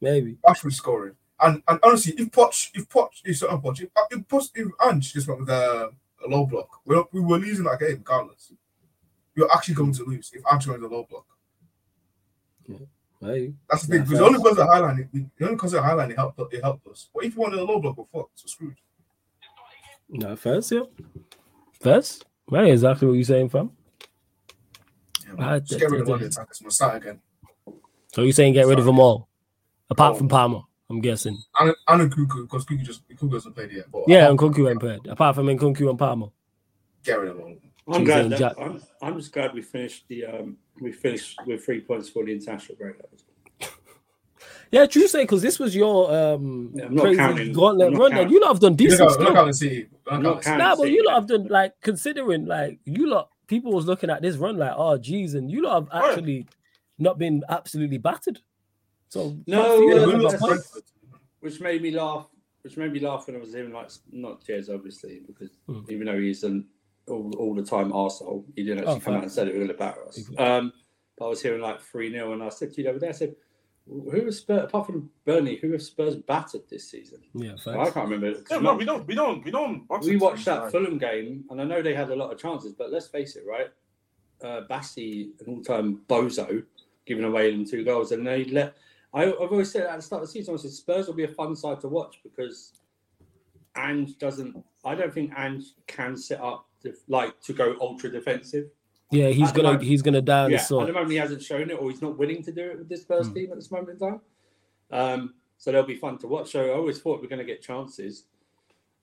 Maybe. Rashford scoring. And and honestly, if Poch, if Poch, if so, Poch, if, if, Poch, if Ange just went with a, a low block, we we were losing that game regardless. We were actually going to lose if Ange went with a low block. Yeah. Maybe. That's the thing. Because the only because of the highline, the only because of the highline, it helped. It helped us. But if you wanted a low block, we're fucked. So screwed. No, first, yeah. First? Right, exactly what you're saying, fam. Yeah, just get rid of all the attackers. We'll start again. So you're saying get rid of them all? Apart oh. from Palmer, I'm guessing. And, and Nkunku, because Nkunku just Nkunku hasn't played yet. But yeah, and Nkunku ain't played. Apart from Nkunku and Palmer. Get rid of them I'm glad. That, I'm, I'm just glad we finished the um we finished with three points for the international break. Yeah, true say because this was your um yeah, crazy gauntlet run. Counting. You lot have done decent look stuff. Look see. Nah, but you lot have done like considering like you lot people was looking at this run like oh geez, and you lot have actually right. not been absolutely battered. So no, which made me laugh. Which made me laugh when I was hearing like not tears obviously because hmm. even though he's an all, all the time arsehole, he didn't actually oh, come out and said it was going to batter us. Um, but I was hearing like three 0 and I said to you the other day, I said who has Spurs apart from Burnley? Who have Spurs battered this season? Yeah, well, I can't remember. Yeah, no, we don't, we don't, we don't. We watched that Fulham game, and I know they had a lot of chances, but let's face it, right? Uh, Bassey, an all-time bozo, giving away them two goals, and they let. I, have always said at the start of the season, I said Spurs will be a fun side to watch because Ange doesn't. I don't think Ange can set up to, like to go ultra defensive. Yeah, he's At gonna moment- he's gonna die on yeah, the at the moment he hasn't shown it, or he's not willing to do it with this first Mm. team at this moment in time. Um, so they'll be fun to watch. So I always thought we are going to get chances.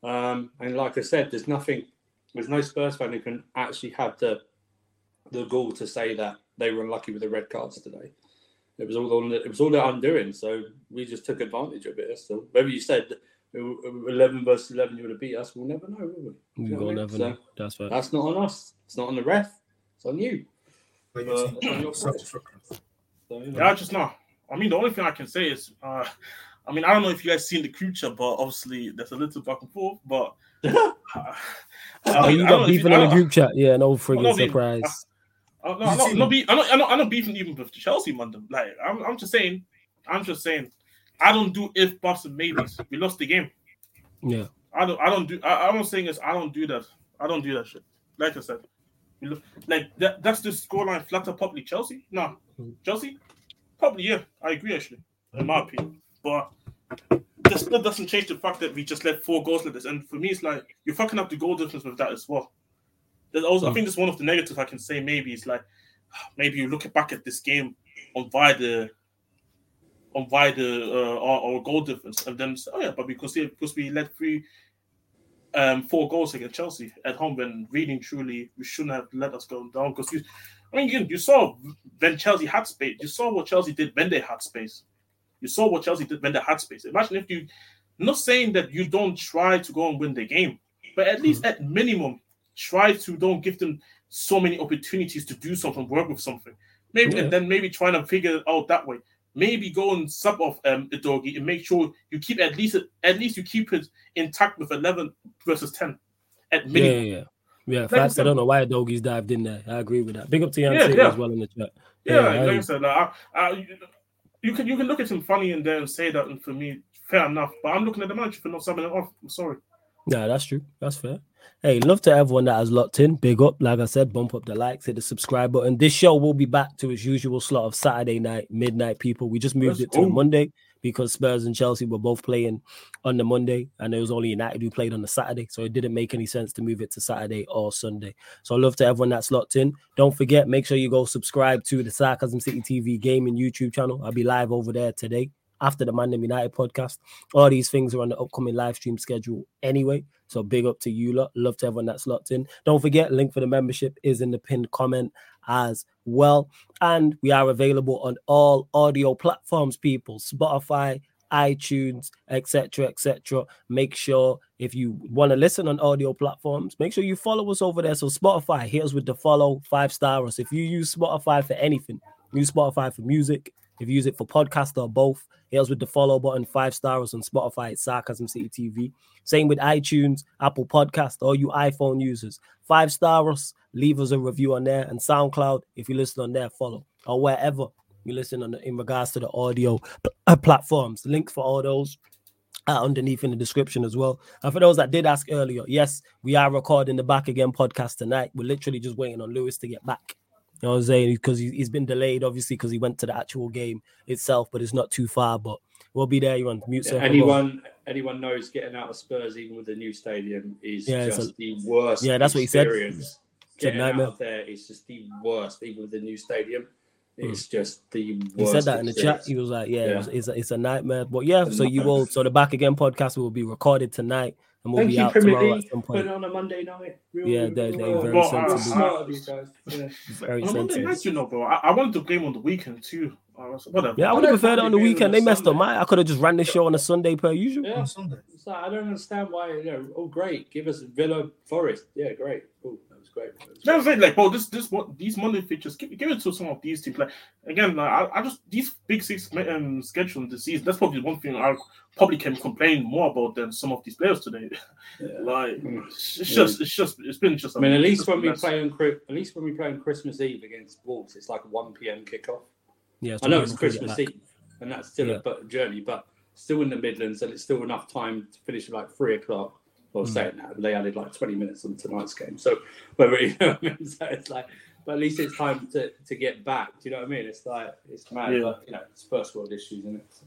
Um, and like I said, there's nothing, there's no Spurs fan who can actually have the the gall to say that they were unlucky with the red cards today. It was all on, it was all their undoing. So we just took advantage of it. So whether you said eleven versus eleven, you would have beat us, we'll never know, will we? We will what I mean? never So- know. That's right. That's not on us. It's not on the ref. It's on you. Like, Uh, it's- it's on your it's fault. such a- So, you know. Yeah, I just know. I mean, the only thing I can say is, uh, I mean, I don't know if you guys seen the creature, but obviously there's a little back and forth. But uh, Oh, I you don't know got beefing I in the group chat. Yeah, no friggin' not beefing. surprise. No, I'm not, not be, I'm not, I'm not, I'm not beefing even with Chelsea, man. Like, I'm, I'm just saying, I'm just saying, I don't do if buts and maybes. We lost the game. Yeah. I don't, I don't do. I, I'm not saying is I don't do that. I don't do that shit. Like I said, look like that. That's the scoreline flatter probably Chelsea. No, Mm. Chelsea, probably yeah. I agree actually, in my opinion. But this still doesn't change the fact that we just let four goals like this. And for me, it's like you're fucking up the goal difference with that as well. There's also, I Mm. think that's one of the negatives I can say. Maybe it's like maybe you look back at this game on via the on via the uh, our, our goal difference, and then say, oh yeah, but because because we let three um four goals against Chelsea at home when reading truly we shouldn't have let us go down because you I mean you, you saw when Chelsea had space, you saw what Chelsea did when they had space. You saw what Chelsea did when they had space. Imagine if you not saying that you don't try to go and win the game, but at least at minimum try to don't give them so many opportunities to do something, work with something. Maybe Yeah. and then maybe trying to figure it out that way. Maybe go and sub off um Udogie and make sure you keep at least at least you keep it intact with eleven versus ten at Yeah, minimum. yeah, yeah. Yeah, I facts. I don't know why Doggies dived in there. I agree with that. Big up to Jan Yeah, yeah. as well in the chat. Yeah, Yeah, like, I- I said, like, I, you can you can look at him funny in there and say that, and for me, fair enough. But I'm looking at the manager for not subbing it off. I'm sorry. Yeah, that's true. That's fair. Hey, love to everyone that has locked in. Big up. Like I said, bump up the likes, hit the subscribe button. This show will be back to its usual slot of Saturday night, midnight, people. We just moved Let's it to. Monday because Spurs and Chelsea were both playing on the Monday, and it was only United who played on the Saturday. So it didn't make any sense to move it to Saturday or Sunday. So love to everyone that's locked in. Don't forget, make sure you go subscribe to the Sarcasm City TV gaming YouTube channel. I'll be live over there today after the Man United podcast. All these things are on the upcoming live stream schedule anyway. So big up to you lot. Love to everyone that's locked in. Don't forget, link for the membership is in the pinned comment as well. And we are available on all audio platforms, people. Spotify, iTunes, etc. etc. Make sure if you want to listen on audio platforms, make sure you follow us over there. So Spotify, hit us with the follow, five star us. If you use Spotify for anything, use Spotify for music. If you use it for podcast or both, hit us with the follow button, five stars on Spotify. Sarcasm City TV. Same with iTunes, Apple Podcast, all you iPhone users. Five star us, leave us a review on there, and SoundCloud. If you listen on there, follow or wherever you listen on the, in regards to the audio uh, platforms. Links for all those are underneath in the description as well. And for those that did ask earlier, yes, we are recording the Back Again podcast tonight. We're literally just waiting on Lewis to get back. You know what I'm saying? Because he, he's been delayed, obviously, because he went to the actual game itself, but it's not too far. But we'll be there. You're on mute. Yeah, anyone anyone knows getting out of Spurs even with the new stadium is Yeah, just a- the worst. Yeah, that's what he said. experience. It's Getting out nightmare. of there is just the worst. Even with the new stadium, hmm. it's just the worst. He said that in the chat. He was like, "Yeah, Yeah. It was, it's, a, it's a nightmare." But yeah, It's so you will. So the back again podcast will be recorded tonight, and we'll Thank be you, out Premier tomorrow League. at some Put it on a Monday night. Real, Yeah, they- real, they real very Well, sensible. smart of you guys. Yeah. Very On a Monday night, you know, bro. I, I wanted the game on the weekend too. Whatever. Yeah, I I would have preferred it on the weekend. on They a messed up my. I could have just ran this show on a Sunday per usual. Yeah. Sunday. It's like, I don't understand why. You know, oh great, give us Villa Forest. Yeah, great. Cool, that was great. That was You know great. what I'm saying? Like, bro, this, this, what these Monday features, give, give it to some of these teams. Like, again, like, I, I just these big six um, schedule this season. That's probably one thing I probably can complain more about than some of these players today. Yeah. like, Mm. it's it's just, it's just, it's been just. I mean, at least when we mess. play on Chri- at least when we play on Christmas Eve against Wolves, it's like a one p.m. kickoff. Yeah, I know it's Christmas. Eve, and that's still Yeah. a but- journey, but still in the Midlands, and it's still enough time to finish at like three o'clock. Well, Mm. saying that they added like twenty minutes on tonight's game, so whether you know what I mean, so it's like, but at least it's time to, to get back. Do you know what I mean? It's like it's mad, Yeah. but you know, it's first world issues, isn't it? So-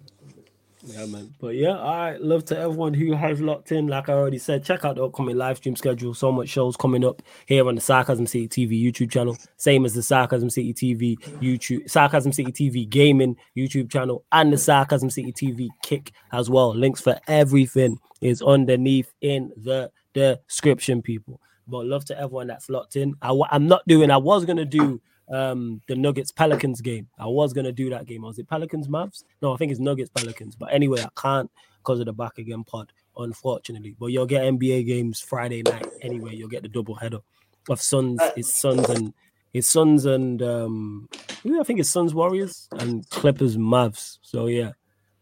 Yeah, man. But yeah, all right. Love to everyone who has locked in. Like I already said, check out the upcoming live stream schedule. So much shows coming up here on the Sarcasm City TV YouTube channel. Same as the Sarcasm City TV YouTube, Sarcasm City TV Gaming YouTube channel, and the Sarcasm City TV Kick as well. Links for everything is underneath in the description, people. But love to everyone that's locked in. I, I'm not doing. I was gonna do um the Nuggets Pelicans game. I was gonna do that game. Was it Pelicans Mavs? No, I think it's Nuggets Pelicans. But anyway, I can't because of the back again pod, unfortunately. But you'll get NBA games Friday night anyway. You'll get the double header of Suns, his Suns and his Suns and um I think it's Suns Warriors and Clippers Mavs. So yeah.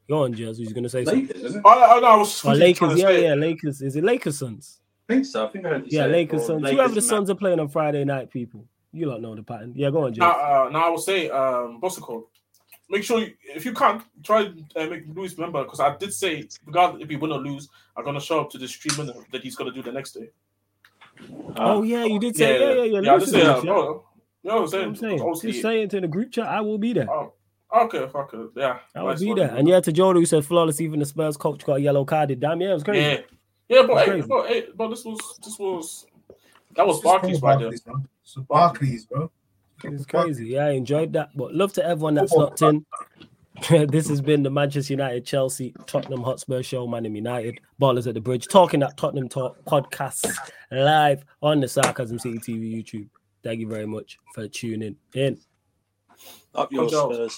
Go on, Jazz. Who's gonna say Lakers, something? Isn't it? Oh, oh, no, I was oh, Lakers, yeah, yeah, Lakers. Is it Lakers Suns? I think so. I think I heard Yeah, Lakers Suns. Whoever the Suns are playing on Friday night, people. You don't know the pattern. Yeah, go on, Jay. Now, uh, now I will say, um, what's it called? Make sure you, if you can't try uh, make Luis remember because I did say, regardless if he win or lose, I'm gonna show up to the streaming that he's gonna do the next day. Uh, oh yeah, you did say yeah, yeah, yeah. yeah. yeah I just say, uh, bro, you know what I'm saying? I'm saying. Just say it to the group chat. I will be there. Oh, okay, fuck it. Yeah, I will nice be there. And yeah, to Jordan who said flawless, even the Spurs coach got a yellow carded. Damn, yeah, it was crazy. Yeah, yeah, but hey, but, hey, but this was this was that was Barclays right there. So Barclays, bro. It's crazy. Yeah, I enjoyed that. But love to everyone that's locked in. this has been the Manchester United, Chelsea, Tottenham Hotspur show, Man United, Ballers at the Bridge, talking at Tottenham Talk podcast live on the Sarcasm City TV YouTube. Thank you very much for tuning in. Up your Spurs.